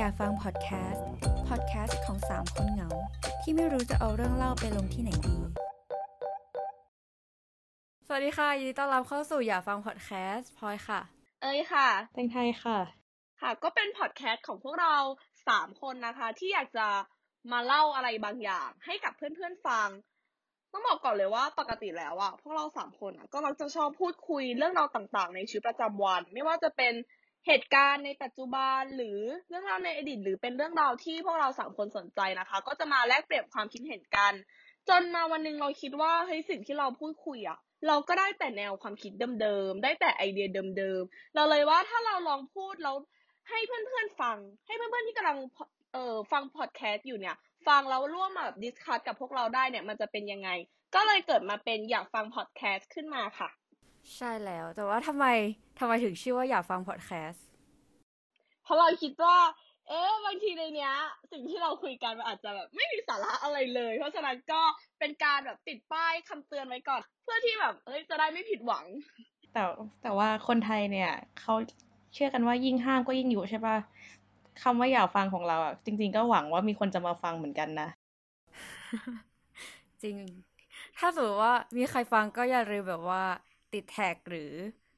อย่าฟังพอดแคสต์ พอดแคสต์ของสามคนเหงา ที่ไม่รู้จะเอาเรื่องเล่าไปลงที่ไหนดี สวัสดีค่ะ ยินดีต้อนรับเข้าสู่อย่าฟังพอดแคสต์พลอยค่ะ เอ้ยค่ะแตงไทยค่ะ ค่ะ ก็เป็นพอดแคสต์ของพวกเราสามคนนะคะ ที่อยากจะมาเล่าอะไรบางอย่าง ให้กับเพื่อนๆฟัง ต้องบอกก่อนเลยว่าปกติแล้วอะพวกเราสามคนอะก็มักจะชอบพูดคุยเรื่องราวต่างๆ ในชีวิตประจำวัน ไม่ว่าจะเป็น เหตุการณ์ในปัจจุบันหรือเรื่องราวในอดีตหรือเป็นเรื่องราวที่พวกเราสามคนสนใจนะคะ ก็จะมาแลกเปลี่ยนความคิดเห็นกัน จนมาวันหนึ่งเราคิดว่าเฮ้ยสิ่งที่เราพูดคุยอะเราก็ได้แต่แนวความคิดเดิมๆได้แต่ไอเดียเดิมๆเราเลยว่าถ้าเราลองพูดแล้วให้เพื่อนๆฟัง ให้เพื่อนๆที่กำลังเอ่อฟังพอดแคสต์อยู่เนี่ย ฟังแล้วร่วมมาแบบ discuss กับพวกเราได้เนี่ยมันจะเป็นยังไง ก็เลยเกิดมาเป็นอย่าฟังพอดแคสต์ขึ้นมาค่ะ ใช่แล้ว แต่ว่าทำไมทำไมถึงชื่อว่าอย่าฟังพอดแคสต์เพราะเราคิดว่า เอ๊ะบางทีในเนี้ย สิ่งที่เราคุยกันมันอาจจะแบบไม่มีสาระอะไรเลย เพราะฉะนั้นก็เป็นการแบบติดป้ายคำเตือนไว้ก่อน เพื่อที่แบบเอ้ยจะได้ไม่ผิดหวัง แต่แต่ว่าคนไทยเนี่ยเขาเชื่อกันว่ายิ่งห้ามก็ยิ่งอยู่ใช่ปะคำว่าอยากฟังของเราอะจริง ๆ ก็หวังว่ามีคนจะมาฟังเหมือนกันนะ จริง ถ้าสมมติว่ามีใครฟังก็อย่าลืมแบบว่า ติดแท็กหรือ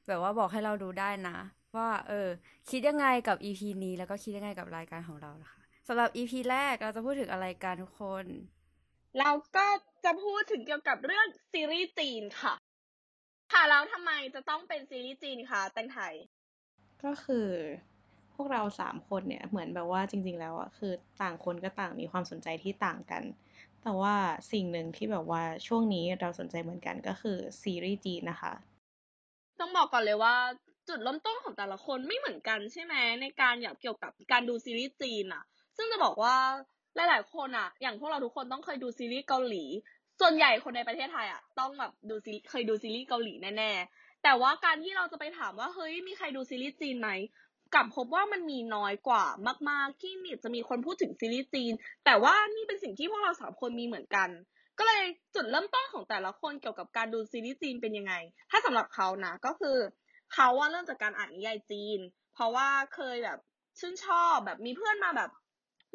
แบบว่าบอกให้เราดูได้นะ ว่า เออ คิดยังไงกับ EP นี้แล้วก็คิดยังไงกับรายการของเรานะคะสำหรับ EP แรกเราจะพูดถึงอะไรกันทุกคน เราก็จะพูดถึงเกี่ยวกับเรื่องซีรีส์จีนค่ะ ค่ะแล้วทำไมจะต้องเป็นซีรีส์จีนคะแตงไทย ก็คือพวกเราสามคนเนี่ยเหมือนแบบว่าจริง ๆ แล้วอะคือต่างคนก็ต่างมีความสนใจที่ต่างกัน แต่ว่าสิ่งหนึ่งที่แบบว่าช่วงนี้เราสนใจเหมือนกันก็คือซีรีส์จีนนะคะ ต้องบอกก่อนเลยว่าจุดเริ่มต้นของแต่ละคนไม่เหมือนกันใช่ไหมในการอยากเกี่ยวกับการดูซีรีส์จีนอะซึ่งจะบอกว่าหลายๆคนอะอย่างพวกเราทุกคนต้องเคยดูซีรีส์เกาหลี ส่วนใหญ่คนในประเทศไทยอะต้องแบบดูซีเคยดูซีรีส์เกาหลีแน่ๆแต่ว่าการที่เราจะไปถามว่าเฮ้ยมีใครดูซีรีส์จีนไหม กลับพบว่ามันมีน้อยกว่ามาก ๆ ที่มีจะมีคนพูดถึงซีรีส์จีน แต่ว่านี่เป็นสิ่งที่พวกเราสามคนมีเหมือนกัน ก็เลยจุดเริ่มต้นของแต่ละคนเกี่ยวกับการดูซีรีส์จีนเป็นยังไง ถ้าสำหรับเขานะก็คือ เขาว่าเริ่มจากการอ่านนิยายจีน เพราะว่าเคยแบบชื่นชอบแบบมีเพื่อนมาแบบ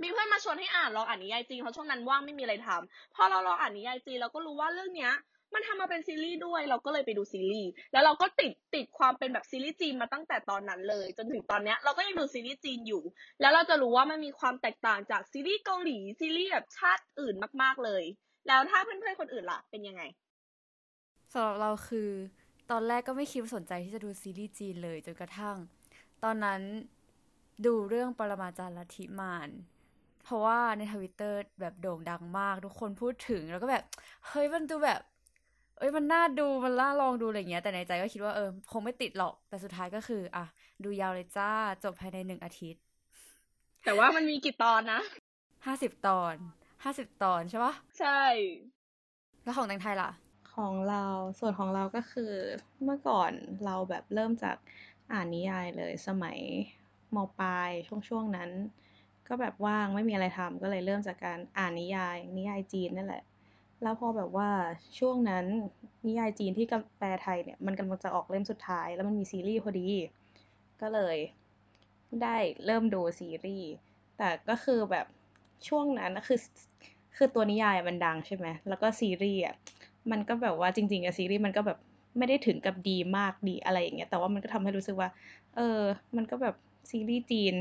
มีเพื่อนมาชวนให้อ่านลองอ่านนิยายจีนเพราะช่วงนั้นว่างไม่มีอะไรทำพอเราลองอ่านนิยายจีนเราก็รู้ว่าเรื่องเนี้ย มันทำมาเป็นซีรีส์ด้วย เราก็เลยไปดูซีรีส์แล้วเราก็ติดติดความเป็นแบบซีรีส์จีนมาตั้งแต่ตอนนั้นเลย จนถึงตอนเนี้ยเราก็ยังดูซีรีส์จีนอยู่ แล้วเราจะรู้ว่ามันมีความแตกต่างจากซีรีส์เกาหลีซีรีส์แบบชาติอื่นมาก ๆเลย แล้วถ้าเพื่อนๆคนอื่นล่ะเป็นยังไงสำหรับเราคือตอนแรกก็ไม่คิดสนใจที่จะดูซีรีส์จีนเลยจนกระทั่ง ตอนนั้นดูเรื่องปรมาจารย์ลัทธิมาน เพราะว่าในทวิตเตอร์แบบโด่งดังมาก ทุกคนพูดถึงแล้วก็แบบ เฮ้ยมันดูแบบ เอ้ยมันน่าดูมันน่าลองดูอะไรเงี้ยแต่ในใจก็คิดว่าเออคงไม่ติดหรอกแต่สุดท้ายก็คือ อะ ดูยาวเลยจ้าจบภายในหนึ่งอาทิตย์ แต่ว่ามันมีกี่ตอนนะห้าสิบตอนห้าสิบตอนใช่ปะใช่ แล้วของแตงไทยล่ะ ของเราส่วนของเราก็คือ เมื่อก่อนเราแบบเริ่มจากอ่านนิยายเลยสมัยมปลายช่วงช่วงนั้น ก็แบบว่างไม่มีอะไรทำก็เลยเริ่มจากการอ่านนิยาย นิยายจีนนั่นแหละ แล้วพอแบบว่าช่วงนั้นนิยายจีนที่กำแปลไทยเนี่ย มันกำลังจะออกเล่มสุดท้าย แล้วมันมีซีรีส์พอดี ก็เลยได้เริ่มดูซีรีส์แต่ก็คือแบบช่วงนั้นคือคือตัวนิยายมันดังใช่ไหมแล้วก็ซีรีส์อะมันก็แบบว่าจริงๆอะซีรีส์มันก็แบบไม่ได้ถึงกับดีมากดีอะไรอย่างเงี้ยแต่ว่ามันก็ทำให้รู้สึกว่า เออ มันก็แบบซีรีส์จีน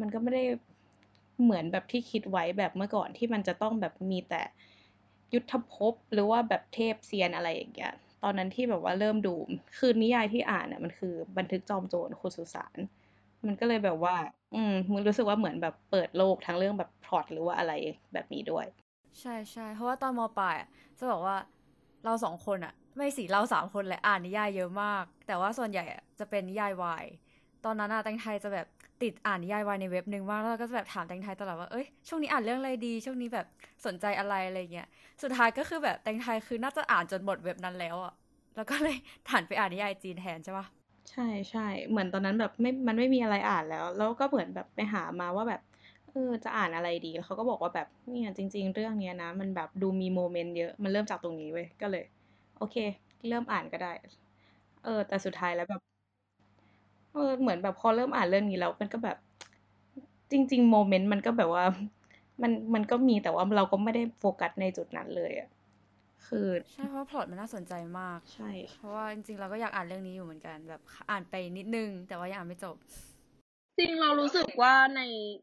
มันก็ไม่ได้เหมือนแบบที่คิดไว้แบบเมื่อก่อนที่มันจะต้องแบบมีแต่ ยุทธภพหรือว่าแบบเทพเซียนอะไรอย่างเงี้ยตอนนั้นที่แบบว่าเริ่มดูคือนิยายที่อ่านน่ะมันคือบันทึกจอมโจรคุณสุสานมันก็เลยแบบว่า อืมมันรู้สึกว่าเหมือนแบบเปิดโลกทั้งเรื่องแบบพล็อตหรือว่าอะไรแบบนี้ด้วย ใช่ใช่เพราะว่าตอนมปลายจะบอกว่าเราสองคนอะ ไม่สิเราสามคนแหละอ่านนิยายเยอะมาก แต่ว่าส่วนใหญ่อะจะเป็นนิยายวายตอนนั้นอะแตงไทยจะแบบ ติดอ่านนิยายวายในเว็บหนึ่งมากแล้วเราก็จะแบบถามแตงไทยตลอดว่าเอ้ยช่วงนี้อ่านเรื่องอะไรดี ช่วงนี้แบบสนใจอะไรอะไรเงี้ยสุดท้ายก็คือแบบแตงไทยคือน่าจะอ่านจนหมดเว็บนั้นแล้วอะแล้วก็เลยถันไปอ่านนิยายจีนแทนใช่ปะใช่ใช่เหมือนตอนนั้นแบบไม่มันไม่มีอะไรอ่านแล้ว แล้วก็เหมือนแบบไปหามาว่าแบบเออจะอ่านอะไรดีแล้วเขาก็บอกว่าแบบเนี่ยจริง ๆ เรื่องเนี้ยนะ มันแบบดูมีโมเมนต์เยอะมันเริ่มจากตรงนี้เว้ยก็เลย โอเค เริ่มอ่านก็ได้ เออ แต่สุดท้ายแล้วแบบ เออเหมือนแบบพอเริ่มอ่านเรื่องนี้แล้วมันก็แบบจจริง ๆ โมเมนต์มันก็แบบว่า มันมันก็มีแต่ว่าเราก็ไม่ได้โฟกัสในจุดนั้นเลยอะคือใช่เพราะพล็อตมันน่าสนใจมาก ใช่ เพราะว่าจริงๆเราก็อยากอ่านเรื่องนี้อยู่เหมือนกันแบบอ่านไปนิดนึง แต่ว่ายังอ่านไม่จบ จริงเรารู้สึกว่าใน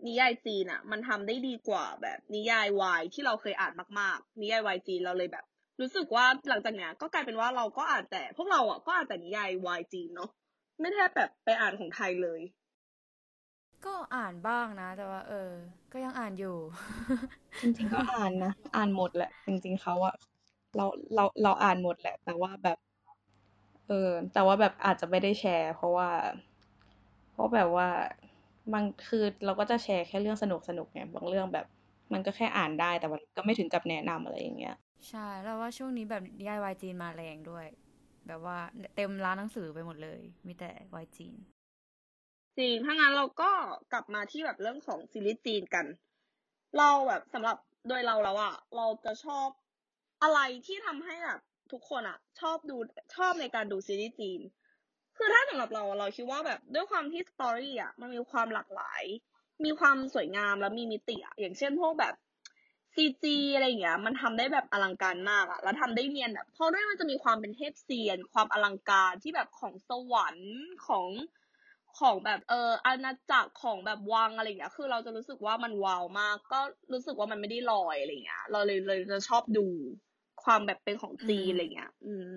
นิยายจีนอะมันทำได้ดีกว่าแบบนิยายวายที่เราเคยอ่านมากๆ นิยายวายจีนเราเลยแบบ รู้สึกว่าหลังจากเนี้ยก็กลายเป็นว่าเราก็อ่านแต่พวกเราอะก็อ่านแต่นิยายวายจีนเนาะ ไม่แทบแบบไปอ่านของไทยเลย ก็อ่านบ้างนะ แต่ว่า เออ ก็ยังอ่านอยู่ จริงๆก็อ่านนะ อ่านหมดแหละ จริง ๆเขาอะเราเราเราอ่านหมดแหละ แต่ว่าแบบ เออ แต่ว่าแบบอาจจะไม่ได้แชร์ เพราะว่า เพราะแบบว่าบางคือเราก็จะแชร์แค่เรื่องสนุกสนุกไงบางเรื่องแบบ มันก็แค่อ่านได้แต่มันก็ไม่ถึงกับแนะนำอะไรอย่างเงี้ย ใช่ แล้วว่าช่วงนี้แบบนิยายวายจีนมาแรงด้วย แบบว่าเต็มร้านหนังสือไปหมดเลย มีแต่วายจีนจริงถ้างั้นเราก็กลับมาที่แบบเรื่องของซีรีส์จีนกัน เราแบบสำหรับโดยเราแล้วอะเราจะชอบอะไรที่ทำให้แบบทุกคนอะชอบดูชอบในการดูซีรีส์จีน คือถ้าสำหรับเราเราคิดว่าแบบด้วยความที่สตอรี่อะมันมีความหลากหลาย มีความสวยงามแล้วมีมิติอะอย่างเช่นพวกแบบ ซีจีอะไรอย่างเงี้ย มันทำได้แบบอลังการมากอะแล้วทำได้เนียนแบบเพราะด้วยมันจะมีความเป็นเทพเซียน ความอลังการที่แบบของสวรรค์ของของแบบเอออาณาจักรของแบบวังอะไรอย่างเงี้ย คือเราจะรู้สึกว่ามันว้าวมาก ก็รู้สึกว่ามันไม่ได้ลอยอะไรเงี้ย เราเลยเลยจะชอบดูความแบบเป็นของจีนอะไรเงี้ย อืม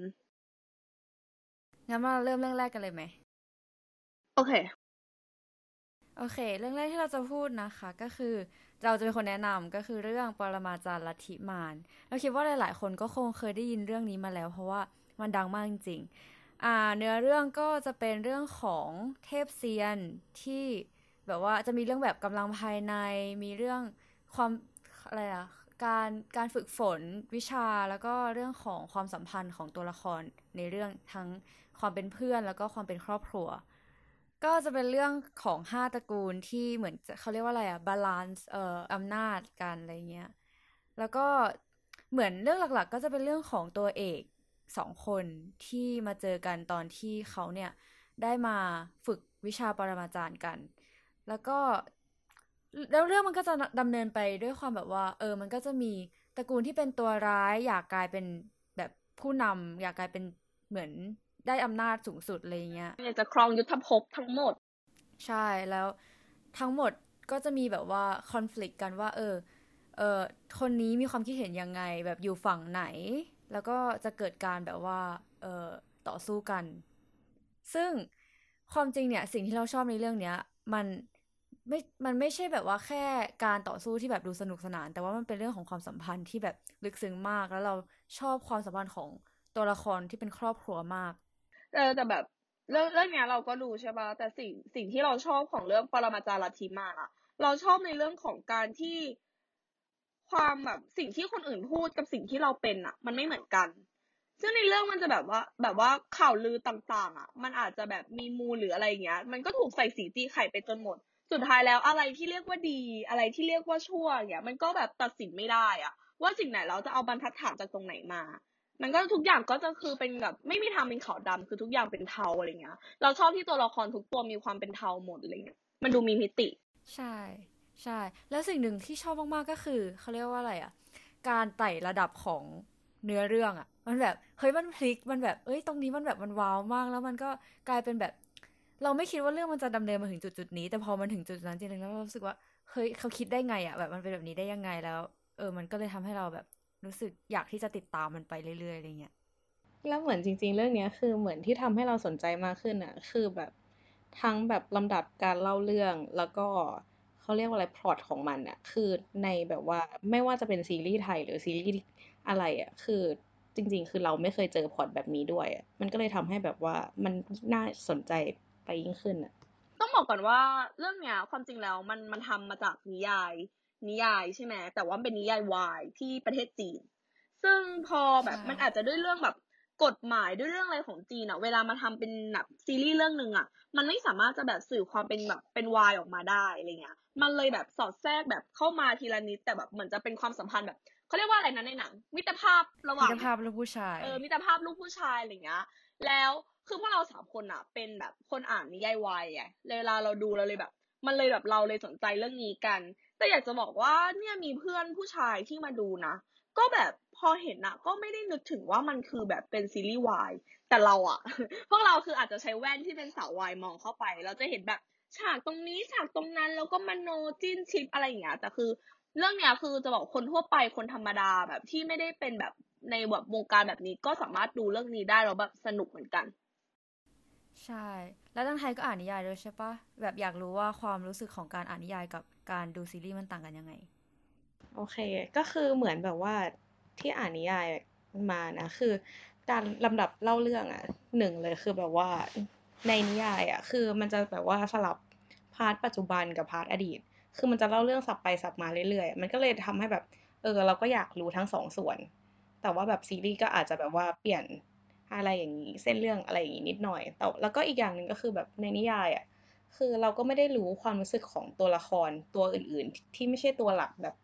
งั้นมาเริ่มเรื่องแรกกันเลยไหม โอเค โอเค เรื่องแรกที่เราจะพูดนะคะ ก็คือ เราจะเป็นคนแนะนำก็คือเรื่องปรมาจารย์ลัทธิมารเราคิดว่าหลาย ๆ คนก็คงเคยได้ยินเรื่องนี้มาแล้ว เพราะว่ามันดังมากจริงอ่าเนื้อเรื่องก็จะเป็นเรื่องของเทพเซียนที่แบบว่าจะมีเรื่องแบบกำลังภายใน มีเรื่องความอะไรอะการการฝึกฝนวิชาแล้วก็เรื่องของความสัมพันธ์ของตัวละครในเรื่องทั้งความเป็นเพื่อนแล้วก็ความเป็นครอบครัว ก็จะเป็นเรื่องของห้าตระกูลที่เหมือนเขาเรียกว่าอะไรอะ balance เอ่ออำนาจกันอะไรเงี้ยแล้วก็เหมือนเรื่องหลักๆ ก็จะเป็นเรื่องของตัวเอกสองคนที่มาเจอกันตอนที่เขาเนี่ยได้มาฝึกวิชาปรมาจารย์กัน แล้วก็แล้วเรื่องมันก็จะดำเนินไปด้วยความแบบว่า เออ มันก็จะมีตระกูลที่เป็นตัวร้าย อยากกลายเป็นแบบผู้นำอยากกลายเป็นเหมือน ได้อำนาจสูงสุดอะไรเงี้ยอยากจะครองยุทธภพทั้งหมด ใช่แล้วทั้งหมดก็จะมีแบบว่าคอน FLICT กันว่า เออเออคนนี้มีความคิดเห็นยังไงแบบอยู่ฝั่งไหน แล้วก็จะเกิดการแบบว่าเออต่อสู้กัน ซึ่งความจริงเนี่ยสิ่งที่เราชอบในเรื่องเนี้ย มันไม่ มันไม่ใช่แบบว่าแค่การต่อสู้ที่แบบดูสนุกสนาน แต่ว่ามันเป็นเรื่องของความสัมพันธ์ที่แบบลึกซึ้งมาก แล้วเราชอบความสัมพันธ์ของตัวละครที่เป็นครอบครัวมาก เออแต่แบบเรื่องเรื่องเนี้ยเราก็ดูใช่ปะแต่สิ่งสิ่งที่เราชอบของเรื่องปรมาจารย์ลัทธิมาอะเราชอบในเรื่องของการที่ความแบบสิ่งที่คนอื่นพูดกับสิ่งที่เราเป็นอะมันไม่เหมือนกัน ซึ่งในเรื่องมันจะแบบว่า แบบว่าข่าวลือต่างๆอะมันอาจจะแบบมีมูลหรืออะไรเงี้ย มันก็ถูกใส่สีตีไข่ไปจนหมด สุดท้ายแล้วอะไรที่เรียกว่าดี อะไรที่เรียกว่าชั่วเนี่ยมันก็แบบตัดสินไม่ได้อะว่าสิ่งไหนเราจะเอาบรรทัดฐานจากตรงไหนมา มันก็ทุกอย่างก็จะคือเป็นแบบไม่มีทางเป็นขาวดาคือทุกอย่างเป็นเทาอะไรเงี้ย เราชอบที่ตัวละครทุกตัวมีความเป็นเทาหมดอะไรเงี้ย มันดูมีมิติ ใช่ใช่ แล้วสิ่งหนึ่งที่ชอบมากๆก็คือเขาเรียกว่าอะไรอะ การไต่ระดับของเนื้อเรื่องอะ มันแบบเฮ้ยมันพลิกมันแบบเอ้ยตรงนี้มันแบบมันว้าวมาก แล้วมันก็กลายเป็นแบบ เราไม่คิดว่าเรื่องมันจะดำเนินมาถึงจุดจุดนี้ แต่พอมันถึงจุดนั้นจริงๆแล้วเรารู้สึกว่าเฮ้ยเขาคิดได้ไงอะแบบมันเป็นแบบนี้ได้ยังไงแล้ว เออ มันก็เลยทำให้เราแบบ รู้สึกอยากที่จะติดตามมันไปเรื่อยๆอะไรเงี้ยแล้วเหมือนจริง ๆ เรื่องนี้คือเหมือนที่ทำให้เราสนใจมากขึ้นอะคือแบบทั้งแบบลำดับการเล่าเรื่องแล้วก็เขาเรียกว่าอะไรพล็อตของมันอะคือในแบบว่าไม่ว่าจะเป็นซีรีส์ไทยหรือซีรีส์อะไรอะคือจริง ๆ คือเราไม่เคยเจอพล็อตแบบนี้ด้วยอะมันก็เลยทำให้แบบว่ามันน่าสนใจไปยิ่งขึ้นอะต้องบอกก่อนว่าเรื่องเนี้ยความจริงแล้วมันมันทำมาจากนิยาย นิยายใช่ไหมแต่ว่าเป็นนิยายวายที่ประเทศจีน ซึ่งพอแบบมันอาจจะด้วยเรื่องแบบกฎหมายด้วยเรื่องอะไรของจีนอะเวลามาทำเป็นแบบซีรีส์เรื่องหนึ่งอะมันไม่สามารถจะแบบสื่อความเป็นแบบเป็นวายออกมาได้อะไรเงี้ย มันเลยแบบสอดแทรกแบบเข้ามาทีละนิดแต่แบบเหมือนจะเป็นความสัมพันธ์แบบเขาเรียกว่าอะไรนะในหนังมิตรภาพระหว่างมิตรภาพลูกผู้ชายเออมิตรภาพลูกผู้ชายอะไรเงี้ย แล้วคือพวกเราสามคนอะเป็นแบบคนอ่านนิยายวายไงเวลาเราดูเราเลยแบบ มันเลยแบบเราเลยสนใจเรื่องนี้กัน แต่อยากจะบอกว่าเนี่ยมีเพื่อนผู้ชายที่มาดูนะ ก็แบบพอเห็นอะก็ไม่ได้นึกถึงว่ามันคือแบบเป็นซีรีส์วายแต่เราอะพวกเราคืออาจจะใช้แว่นที่เป็นสาววายมองเข้าไป เราจะเห็นแบบฉากตรงนี้ฉากตรงนั้นแล้วก็มโนจิ้นชิปอะไรอย่างเงี้ยแต่คือเรื่องเนี้ยคือจะบอกคนทั่วไปคนธรรมดาแบบที่ไม่ได้เป็นแบบในแบบวงการแบบนี้ก็สามารถดูเรื่องนี้ได้แล้วแบบสนุกเหมือนกัน ใช่ แล้วแตงไทยก็อ่านนิยายด้วยใช่ปะแบบอยากรู้ว่าความรู้สึกของการอ่านนิยายกับ การดูซีรีส์มันต่างกันยังไง โอเค ก็คือเหมือนแบบว่าที่อ่านนิยายมานะ คือการลำดับเล่าเรื่องอะหนึ่งเลยคือแบบว่าในนิยายอะคือมันจะแบบว่าสลับ part ปัจจุบันกับ part อดีต คือมันจะเล่าเรื่องสับไปสับมาเรื่อยๆ มันก็เลยทำให้แบบเออเราก็อยากรู้ทั้งสองส่วน แต่ว่าแบบซีรีส์ก็อาจจะแบบว่าเปลี่ยนอะไรอย่างนี้เส้นเรื่องอะไรอย่างนี้นิดหน่อยแต่แล้วก็อีกอย่างหนึ่งก็คือแบบในนิยายอะ คือเราก็ไม่ได้รู้ความรู้สึกของตัวละครตัวอื่นๆ ที่ไม่ใช่ตัวหลักแบบ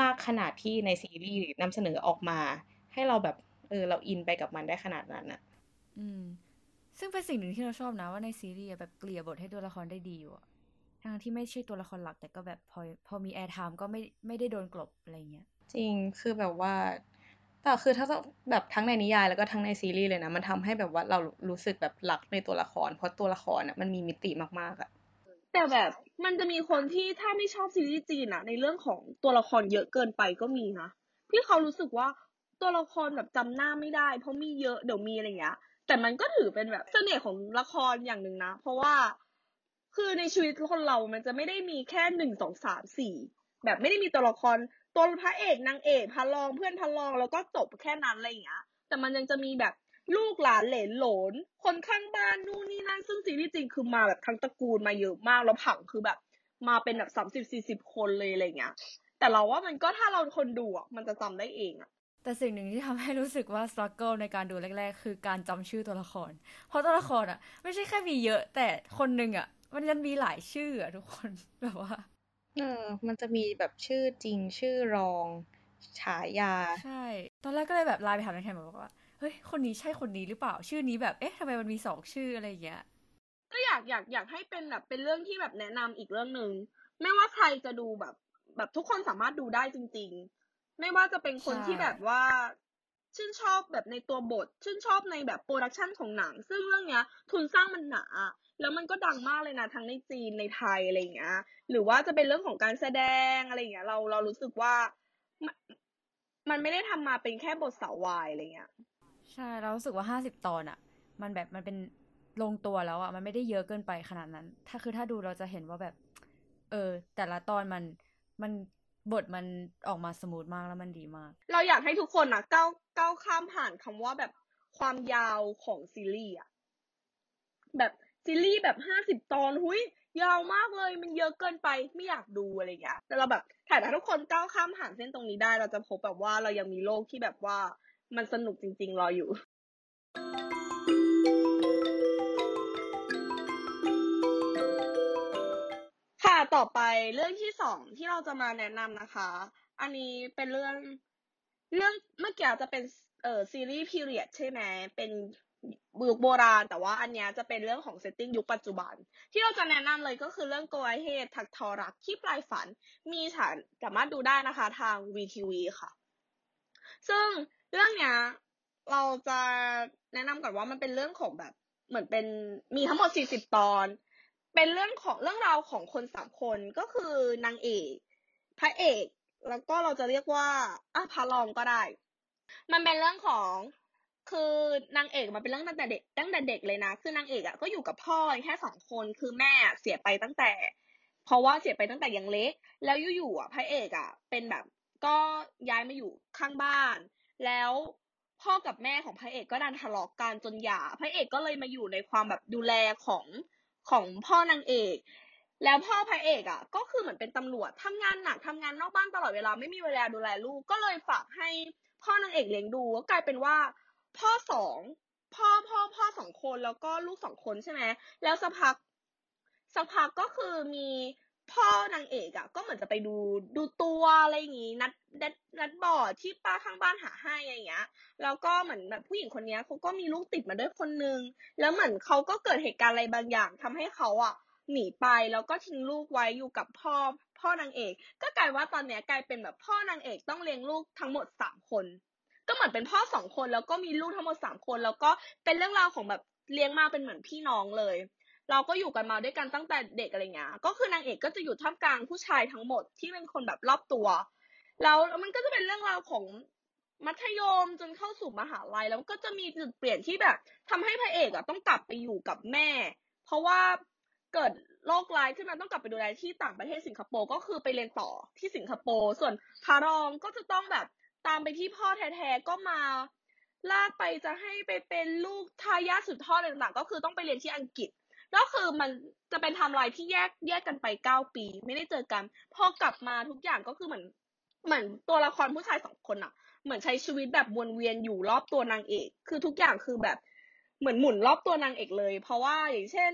มากขนาดที่ในซีรีส์นำเสนอออกมา ให้เราแบบเออเราอินไปกับมันได้ขนาดนั้นอะอืม ซึ่งเป็นสิ่งหนึ่งที่เราชอบนะว่าในซีรีส์อะแบบเกลี่ยบทให้ตัวละครได้ดีอยู่อะทั้งที่ไม่ใช่ตัวละครหลักแต่ก็แบบพอพอมี airtime ก็ไม่ไม่ได้โดนกลบอะไรเงี้ย จริงคือแบบว่า แต่คือถ้าแบบทั้งในนิยายแล้วก็ทั้งในซีรีส์เลยนะ มันทำให้แบบว่าเรารู้สึกแบบรักในตัวละคร เพราะตัวละครอะมันมีมิติมากๆอะแต่แบบมันจะมีคนที่ถ้าไม่ชอบซีรีส์จีนอะในเรื่องของตัวละครเยอะเกินไปก็มีนะที่เขารู้สึกว่าตัวละครแบบจำหน้าไม่ได้ เพราะมีเยอะเดี๋ยวมีอะไรอย่างเงี้ยแต่มันก็ถือเป็นแบบเสน่ห์ของละครอย่างหนึ่งนะ เพราะว่าคือในชีวิตคนเรามันจะไม่ได้มีแค่หนึ่งสองสามสี่แบบไม่ได้มีตัวละคร ตัวพระเอกนางเอกพระรองเพื่อนพระรองแล้วก็จบแค่นั้นอะไรอย่างเงี้ย แต่มันยังจะมีแบบลูกหลานเหลนหลน คนข้างบ้านนู่นนี่นั่นซึ่งซีรีส์จริงคือมาแบบทั้งตระกูลมาเยอะมากแล้วผังคือแบบ มาเป็นแบบสามสิบสี่สิบคนเลยอะไรเงี้ย แต่เราว่ามันก็ถ้าเราคนดูอะมันจะจำได้เองอะแต่สิ่งหนึ่งที่ทำให้รู้สึกว่าส t รั g เกิลในการดูแรก ๆ คือการจำชื่อตัวละคร เพราะตัวละครอะ ไม่ใช่แค่มีเยอะ แต่คนหนึ่งอะ มันยังมีหลายชื่ออะทุกคนแบบว่า เออ มันจะมีแบบชื่อจริงชื่อรอง ฉายา ใช่ ตอนแรกก็เลยแบบไลน์ไปถามนักแข่งบอกว่า เฮ้ย คนนี้ใช่คนนี้หรือเปล่า ชื่อนี้แบบ เอ๊ะทำไมมันมีสองชื่ออะไรอย่างเงี้ย ก็อยากอยากอยากให้เป็นแบบเป็นเรื่องที่แบบแนะนำอีกเรื่องหนึ่ง ไม่ว่าใครจะดูแบบ แบบทุกคนสามารถดูได้จริง ๆ ไม่ว่าจะเป็นคนใช่ที่แบบว่า ชื่นชอบแบบในตัวบท ชื่นชอบในแบบโปรดักชันของหนัง ซึ่งเรื่องเนี้ย ทุนสร้างมันหนา แล้วมันก็ดังมากเลยนะทั้งในจีนในไทยอะไรอย่างเงี้ย หรือว่าจะเป็นเรื่องของการแสดงอะไรอย่างเงี้ย เราเรารู้สึกว่า มันไม่ได้ทำมาเป็นแค่บทสาววายอะไรเงี้ย ใช่ เรารู้สึกว่าห้าสิบตอนอะมันแบบมันเป็นลงตัวแล้วอะมันไม่ได้เยอะเกินไปขนาดนั้น ถ้าคือถ้าดูเราจะเห็นว่าแบบ เออ แต่ละตอนมันมัน บทมันออกมาสมูทมากแล้วมันดีมาก เราอยากให้ทุกคนนะก้าวก้าวข้ามผ่านคำว่าแบบความยาวของซีรีส์อะแบบซีรีส์แบบห้าสิบตอนหุยยาวมากเลยมันเยอะเกินไปไม่อยากดูอะไรอย่างเงี้ยแต่เราแบบถ้าทุกคนก้าวข้ามผ่านเส้นตรงนี้ได้ เราจะพบแบบว่าเรายังมีโลกที่แบบว่ามันสนุกจริง ๆ รออยู่ ต่อไปเรื่องที่สองที่เราจะมาแนะนำนะคะ อันนี้เป็นเรื่องเรื่องเมื่อกี้จะเป็นเอ่อซีรีส์ period ใช่ไหมเป็นยุคโบราณ แต่ว่าอันนี้จะเป็นเรื่องของ setting ยุคปัจจุบัน ที่เราจะแนะนำเลยก็คือเรื่อง Go Ahead ถักทอรักที่ปลายฝันมีฉานสามารถดูได้นะคะทาง WeTV ค่ะ ซึ่งเรื่องเนี้ยเราจะแนะนำก่อนว่ามันเป็นเรื่องของแบบเหมือนเป็นมีทั้งหมด 40 ตอน เป็นเรื่องของเรื่องราวของคนสามคนก็คือนางเอกพระเอก แล้วก็เราจะเรียกว่าอะพระรองก็ได้ มันเป็นเรื่องของคือนางเอกมันเป็นเรื่องตั้งแต่เด็กตั้งแต่เด็กเลยนะคือนางเอกอะก็อยู่กับพ่อแค่สองคนคือแม่เสียไปตั้งแต่ เพราะว่าเสียไปตั้งแต่ยังเล็ก แล้วอยู่ๆอะพระเอกอะ เป็นแบบก็ย้ายมาอยู่ข้างบ้าน แล้วพ่อกับแม่ของพระเอกก็ดันทะเลาะกันจนหย่าพระเอกก็เลยมาอยู่ในความแบบดูแลของ ของพ่อนางเอก แล้วพ่อพระเอกอะ ก็คือเหมือนเป็นตำรวจทำงานหนักทำงานนอกบ้านตลอดเวลาไม่มีเวลาดูแลลูกก็เลยฝากให้พ่อนางเอกเลี้ยงดูก็กลายเป็นว่า พ่อสองพ่อพ่อพ่อสองคนแล้วก็ลูกสองคนใช่ไหมแล้วสักพักสักพักก็คือมี พ่อนางเอกอะก็เหมือนจะไปดูดูตัวอะไรอย่างงี้นัดนัดนัดบอดที่ป้าข้างบ้านหาให้อะไรอย่างเงี้ยแล้วก็เหมือนแบบผู้หญิงคนนี้เขาก็มีลูกติดมาด้วยคนนึงแล้วเหมือนเขาก็เกิดเหตุการณ์อะไรบางอย่างทำให้เขาอะหนีไปแล้วก็ทิ้งลูกไว้อยู่กับพ่อพ่อนางเอก ก็กลายว่าตอนเนี้ยกลายเป็นแบบพ่อนางเอกต้องเลี้ยงลูกทั้งหมดสามคน ก็เหมือนเป็นพ่อสองคนแล้วก็มีลูกทั้งหมดสามคน แล้วก็เป็นเรื่องราวของแบบเลี้ยงมาเป็นเหมือนพี่น้องเลย เราก็อยู่กันมาด้วยกันตั้งแต่เด็กอะไรเงี้ย ก็คือนางเอกก็จะอยู่ท่ามกลางผู้ชายทั้งหมดที่เป็นคนแบบรอบตัว แล้วมันก็จะเป็นเรื่องราวของมัธยมจนเข้าสู่มหาลัยแล้วก็จะมีจุดเปลี่ยนที่แบบทำให้พระเอกอะต้องกลับไปอยู่กับแม่ เพราะว่าเกิดโรคร้ายขึ้นมาต้องกลับไปดูแลที่ต่างประเทศสิงคโปร์ก็คือไปเรียนต่อที่สิงคโปร์ส่วนพระรองก็จะต้องแบบตามไปที่พ่อแท้ๆก็มาลากไปจะให้ไปเป็นลูกทายาทสืบทอดต่างๆ ก็คือต้องไปเรียนที่อังกฤษ แล้วคือมันจะเป็นไทม์ไลน์ที่แยกแยกกันไปเก้าปี ไม่ได้เจอกัน พอกลับมาทุกอย่างก็คือเหมือนเหมือนตัวละครผู้ชายสองคนอะเหมือนใช้ชีวิตแบบวนเวียนอยู่รอบตัวนางเอก คือทุกอย่างคือแบบเหมือนหมุนรอบตัวนางเอกเลย เพราะว่าอย่างเช่น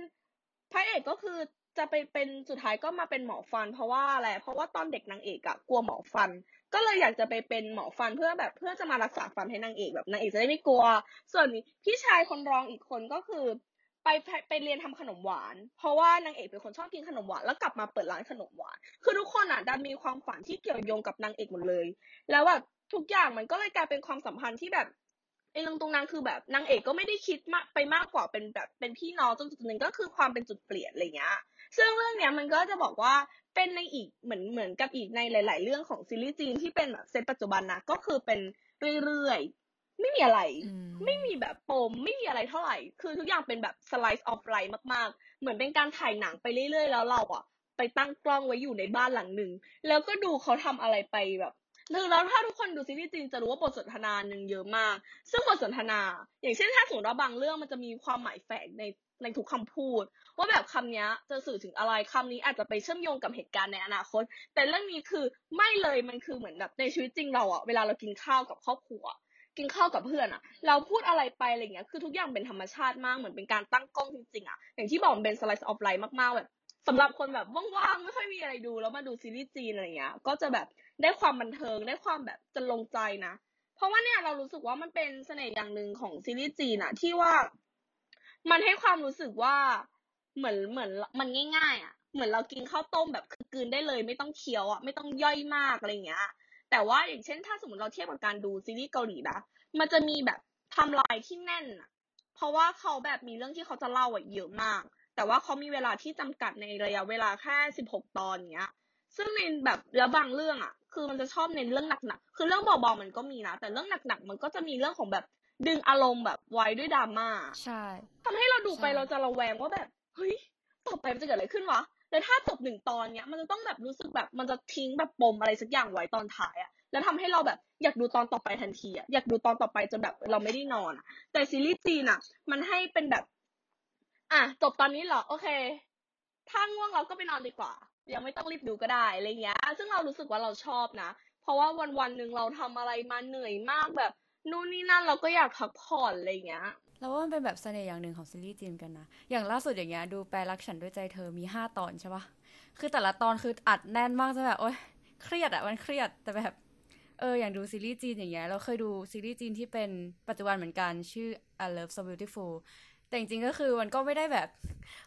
พระเอกก็คือจะไปเป็นสุดท้ายก็มาเป็นหมอฟัน เพราะว่าอะไรเพราะว่าตอนเด็กนางเอกอะกลัวหมอฟัน ก็เลยอยากจะไปเป็นหมอฟันเพื่อแบบเพื่อจะมารักษาฟันให้นางเอกแบบนางเอกจะได้ไม่กลัว ส่วนพี่ชายคนรองอีกคนก็คือ ไปไปเรียนทำขนมหวาน เพราะว่านางเอกเป็นคนชอบกินขนมหวานแล้วกลับมาเปิดร้านขนมหวาน คือทุกคนอะดันมีความฝันที่เกี่ยวโยงกับนางเอกหมดเลย แล้วแบบทุกอย่างมันก็เลยกลายเป็นความสัมพันธ์ที่แบบไอ้เรื่องตรงนั้นคือแบบนางเอกก็ไม่ได้คิดมากไปมากกว่าเป็นแบบเป็นพี่น้องจนจุดหนึ่งก็คือความเป็นจุดเปลี่ยนอะไรเงี้ย ซึ่งเรื่องเนี้ยมันก็จะบอกว่าเป็นในอีกเหมือนเหมือนกับอีกในหลาย ๆ เรื่องของซีรีส์จีนที่เป็นแบบเซตปัจจุบันนะก็คือเป็นเรื่อยๆ ไม่มีอะไรอืมไม่มีแบบปมไม่มีอะไรเท่าไหร่ คือทุกอย่างเป็นแบบ slice of life มากๆ เหมือนเป็นการถ่ายหนังไปเรื่อยๆ แล้วเราอะ ไปตั้งกล้องไว้อยู่ในบ้านหลังหนึ่ง แล้วก็ดูเขาทำอะไรไปแบบคือแล้วถ้าทุกคนดูซีรีส์จีนจะรู้ว่าบทสนทนาหนึ่งเยอะมาก ซึ่งบทสนทนา อย่างเช่นถ้าสมมติว่าบางเรื่องมันจะมีความหมายแฝงในในทุกคำพูด ว่าแบบคำเนี้ยจะสื่อถึงอะไรคำนี้อาจจะไปเชื่อมโยงกับเหตุการณ์ในอนาคต แต่เรื่องนี้คือไม่เลยมันคือเหมือนแบบในชีวิตจริงเราอะเวลาเรากินข้าวกับครอบครัว กินข้าวกับเพื่อนอะเราพูดอะไรไปอะไรเงี้ยคือทุกอย่างเป็นธรรมชาติมากเหมือนเป็นการตั้งกล้องจริงๆอะอย่างที่บอกเป็น slice of life มากๆแบบสำหรับคนแบบว่างๆไม่ค่อยมีอะไรดูแล้วมาดูซีรีส์จีนอะไรเงี้ย ก็จะแบบได้ความบันเทิงได้ความแบบจะลงใจนะ เพราะว่าเนี่ยเรารู้สึกว่ามันเป็นเสน่ห์อย่างหนึ่งของซีรีส์จีนอะที่ว่า มันให้ความรู้สึกว่าเหมือนเหมือนมันง่ายๆอะเหมือนเรากินข้าวต้มแบบคือกลืนได้เลย ไม่ต้องเคี้ยวอะไม่ต้องย่อยมากอะไรเงี้ย แต่ว่าอย่างเช่น ถ้าสมมติเราเทียบกับการดูซีรีส์เกาหลีนะมันจะมีแบบไทำลายที่แน่นอะเพราะว่าเขาแบบมีเรื่องที่เขาจะเล่าอะเยอะมาก แต่ว่าเขามีเวลาที่จำกัดในระยะเวลาแค่สิบหกตอนเงี้ย ซึ่งในแบบแล้วบางเรื่องอะคือมันจะชอบเน้นเรื่องหนักๆ คือเรื่องเบาๆมันก็มีนะ แต่เรื่องหนักๆ มันก็จะมีเรื่องของแบบดึงอารมณ์แบบไว้ด้วยดราม่า ใช่ทำให้เราดูไปใช่เราจะระแวงว่าแบบ เฮ้ย ต่อไปมันจะเกิดอะไรขึ้นวะ แต่ถ้าจบหนึ่งตอนเนี้ย มันจะต้องแบบรู้สึกแบบมันจะทิ้งแบบปมอะไรสักอย่างไว้ตอนท้ายอะแล้วทำให้เราแบบอยากดูตอนต่อไปทันทีอะอยากดูตอนต่อไปจนแบบเราไม่ได้นอนอะแต่ซีรีส์จีนอะมันให้เป็นแบบ อะจบตอนนี้เหรอ โอเค ถ้าง่วงเราก็ไปนอนดีกว่า ยังไม่ต้องรีบดูก็ได้อะไรเงี้ย ซึ่งเรารู้สึกว่าเราชอบนะ เพราะว่าวันวันหนึ่งเราทำอะไรมาเหนื่อยมากแบบนู่นนี่นั่นเราก็อยากพักผ่อนอะไรเงี้ย แล้วว่ามันเป็นแบบเสน่ห์อย่างหนึ่งของซีรีส์จีนกันนะ อย่างล่าสุดอย่างเงี้ยดูแปลรักฉันด้วยใจเธอมีห้าตอนใช่ปะคือแต่ละตอนคืออัดแน่นมากจะแบบ โอ๊ยเครียดอะมันเครียดแต่แบบ เอออย่างดูซีรีส์จีนอย่างเงี้ยเราเคยดูซีรีส์จีนที่เป็นปัจจุบันเหมือนกันชื่อ I Love So Beautiful แต่จริงๆก็คือมันก็ไม่ได้แบบ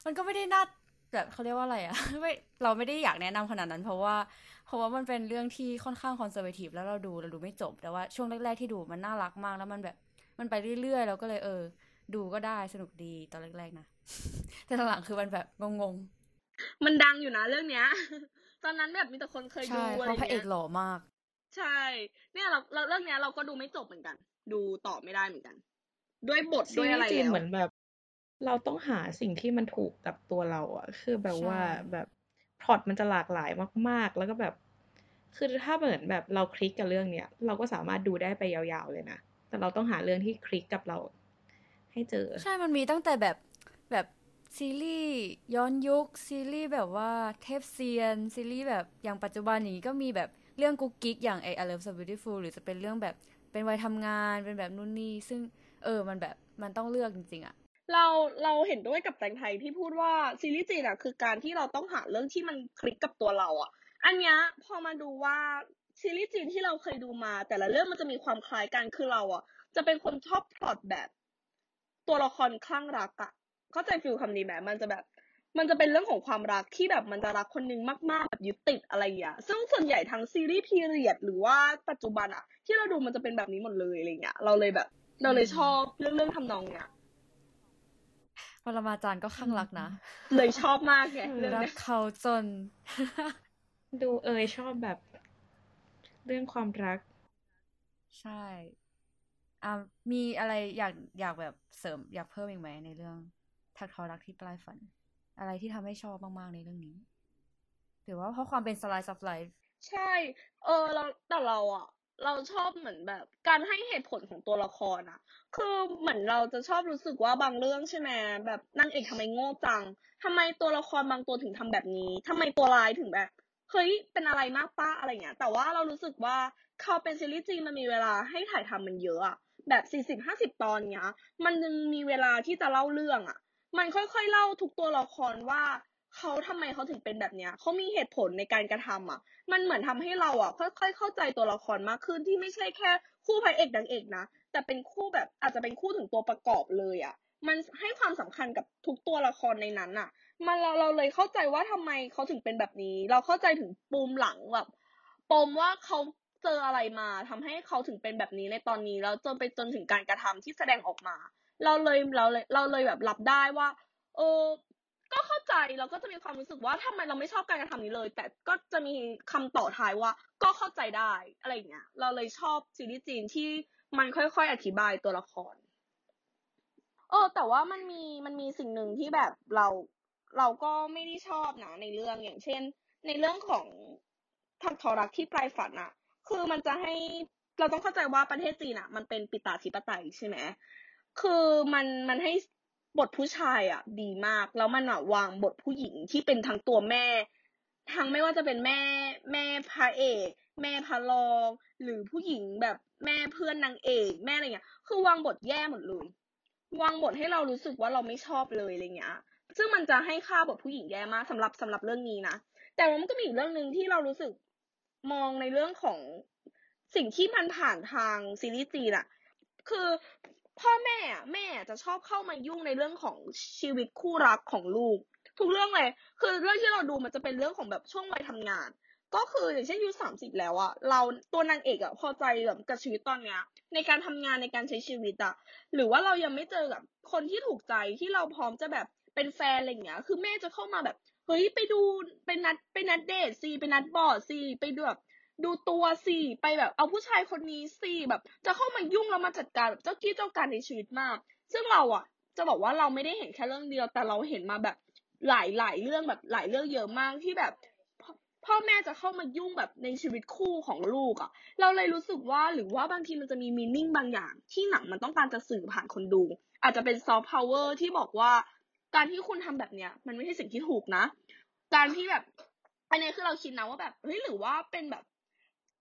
มันก็ไม่ได้น่าแบบเขาเรียกว่าอะไรอะไม่เราไม่ได้อยากแนะนำขนาดนั้น เพราะว่า เพราะว่ามันเป็นเรื่องที่ค่อนข้างคอนเซอร์เวทีฟแล้วเราดูเราดูไม่จบ แต่ว่าช่วงแรกๆที่ดูมันน่ารักมากแล้วมันแบบ มันไปเรื่อยๆ เราก็เลยเออ ดูก็ได้สนุกดีตอนแรกๆนะ แต่หลังๆคือมันแบบงงมันดังอยู่นะเรื่องเนี้ย ตอนนั้นแบบมีแต่คนเคยๆดูใช่อะเพไรราะพระเอเงี้กยหล่อมาก ใช่ เนี่ยเราเราเรื่องเนี้ยเราก็ดูไม่จบเหมือนกัน ดูต่อไม่ได้เหมือนกัน ด้วยบทซีด้วยรีอะไรส์จีนแล้วเหมือนแบบ เราต้องหาสิ่งที่มันถูกกับตัวเราอะคือแบบใช่ว่าแบบพล็อตมันจะหลากหลายมาก ๆ แล้วก็แบบ คือถ้าเหมือนแบบเราคลิกกับเรื่องเนี้ย เราก็สามารถดูได้ไปยาวๆเลยนะ แต่เราต้องหาเรื่องที่คลิกกับเรา ให้เจอ ใช่มันมีตั้งแต่แบบแบบซีรีส์ย้อนยุค ซีรีส์แบบว่าเทพเซียน ซีรีส์แบบอย่างปัจจุบันอย่างนี้ก็มีแบบเรื่องกุ๊กกิ๊กอย่างไอ I Love So Beautiful หรือจะเป็นเรื่องแบบเป็นวัยทำงานเป็นแบบนู่นนี่ซึ่งเออมันแบบมันต้องเลือกจริงๆอะเราเราเห็นด้วยกับแตงไทยที่พูดว่าซีรีส์จีนอะคือการที่เราต้องหาเรื่องที่มันคลิกกับตัวเราอะอันเนี้ยพอมาดูว่า ซีรีส์จีนที่เราเคยดูมา แต่ละเรื่องมันจะมีความคล้ายกันคือเราอะจะเป็นคนชอบพล็อตแบบ ตัวละครคลั่งรักอะเข้าใจฟิลคำนี้ไหมมันจะแบบ มันจะเป็นเรื่องของความรักที่แบบมันจะรักคนนึงมากๆแบบยึดติดอะไรอย่างเงี้ยซึ่งส่วนใหญ่ทั้งซีรีส์พีเรียดหรือว่าปัจจุบันอะที่เราดูมันจะเป็นแบบนี้หมดเลยอะไรเงี้ยเราเลยแบบ เราเลยชอบเรื่องเรื่องทำนองเนี้ยปรมาจารย์ก็ข้างรักนะ เลยชอบมากไงเรื่องรักเนี้ยเขาจน ดูเอยชอบแบบ เรื่องความรัก ใช่อ่ามีอะไรอยากอยากแบบเสริมอยากเพิ่มอีกไหมในเรื่องทักทอรักที่ปลายฝัน อะไรที่ทำให้ชอบมากๆในเรื่องนี้ หรือว่าเพราะความเป็น slice of life ใช่ เออเราแต่เราอะเราชอบเหมือนแบบ การให้เหตุผลของตัวละครอะคือเหมือนเราจะชอบรู้สึกว่าบางเรื่องใช่ไหมแบบนางเอกทำไมโง่จังทำไมตัวละครบางตัวถึงทำแบบนี้ทำไมตัวร้ายถึงแบบ เฮ้ยเป็นอะไรมากป้าอะไรเงี้ยแต่ว่าเรารู้สึกว่าเขาเป็นซีรีส์จีนมันมีเวลาให้ถ่ายทำมันเยอะอะแบบสี่สิบห้าสิบตอนเนี้ย มันยังมีเวลาที่จะเล่าเรื่องอะมันค่อยๆเล่าทุกตัวละครว่าเขาทำไมเขาถึงเป็นแบบเนี้ยเขามีเหตุผลในการกระทำอะมันเหมือนทำให้เราอะ ค่อยๆ เข้าใจตัวละครมากขึ้นที่ไม่ใช่แค่คู่พระเอกนางเอกนะ แต่เป็นคู่แบบอาจจะเป็นคู่ถึงตัวประกอบเลยอะ มันให้ความสำคัญกับทุกตัวละครในนั้นอะ มันเราเราเลยเข้าใจว่าทำไมเขาถึงเป็นแบบนี้ เราเข้าใจถึงปูมหลังแบบปมว่าเขาเจออะไรมาทำให้เขาถึงเป็นแบบนี้ในตอนนี้แล้วจนไปจนถึงการกระทำที่แสดงออกมา เราเลยเราเลยเราเลยแบบรับได้ว่าเออก็เข้าใจเราก็จะมีความรู้สึกว่าทำไมเราไม่ชอบการกระทำนี้เลย แต่ก็จะมีคำต่อท้ายว่า ก็เข้าใจได้อะไรอย่างเงี้ยเราเลยชอบซีรีส์จีนที่มันค่อยๆ อธิบายตัวละครเออแต่ว่ามันมีมันมีสิ่งหนึ่งที่แบบเรา เราก็ไม่ได้ชอบนะในเรื่องอย่างเช่น ในเรื่องของทักทอรักที่ปลายฝันอะคือมันจะให้เราต้องเข้าใจว่าประเทศจีนอะมันเป็นปิตาธิปไตยใช่ไหมคือมันมันให้บทผู้ชายอะดีมาก แล้วมันอะวางบทผู้หญิงที่เป็นทั้งตัวแม่ ทั้งไม่ว่าจะเป็นแม่แม่พระเอก แม่พระรอง หรือผู้หญิงแบบแม่เพื่อนนางเอกแม่อะไรเงี้ย คือวางบทแย่หมดเลยวางบทให้เรารู้สึกว่าเราไม่ชอบเลยอะไรเงี้ย ซึ่งมันจะให้ค่าแบทผู้หญิงแย่มากสำหรับสำหรับเรื่องนี้นะ แต่ว่ามันก็มีอีกเรื่องหนึ่งที่เรารู้สึกมองในเรื่องของสิ่งที่มันผ่านทางซีรีส์จีนอะคือพ่อแม่อะแม่จะชอบเข้ามายุ่งในเรื่องของชีวิตคู่รักของลูก ทุกเรื่องเลย คือเรื่องที่เราดูมันจะเป็นเรื่องของแบบช่วงวัยทำงาน ก็คืออย่างเช่นอายุสามสิบแล้วอะเราตัวนางเอกอะพอใจแบบกับชีวิตตอนเนี้ย ในการทำงานในการใช้ชีวิตอะหรือว่าเรายังไม่เจอกับคนที่ถูกใจที่เราพร้อมจะแบบ เป็นแฟนอะไรเงี้ย คือแม่จะเข้ามาแบบ เฮ้ยไปดูไปนัดไปนัดเดทสิไปนัดบอร์ดสิไปดูแบบดูตัวสิไปแบบเอาผู้ชายคนนี้สิแบบ จะเข้ามายุ่งแล้วมาจัดการแบบเจ้ากี้เจ้าการในชีวิตมาก ซึ่งเราอะ จะบอกว่าเราไม่ได้เห็นแค่เรื่องเดียว แต่เราเห็นมาแบบหลายหลายเรื่องแบบหลายเรื่องเยอะมากที่แบบ พ่อพ่อแม่จะเข้ามายุ่งแบบในชีวิตคู่ของลูกอะ เราเลยรู้สึกว่าหรือว่าบางทีมันจะมีมีนิ่งบางอย่าง ที่หนังมันต้องการจะสื่อผ่านคนดู อาจจะเป็นซอฟต์พาวเวอร์ที่บอกว่า การที่คุณทำแบบเนี้ย มันไม่ใช่สิ่งที่ถูกนะ การที่แบบอันนี้คือเราคิดนะว่าแบบเฮ้ยหรือว่าเป็นแบบ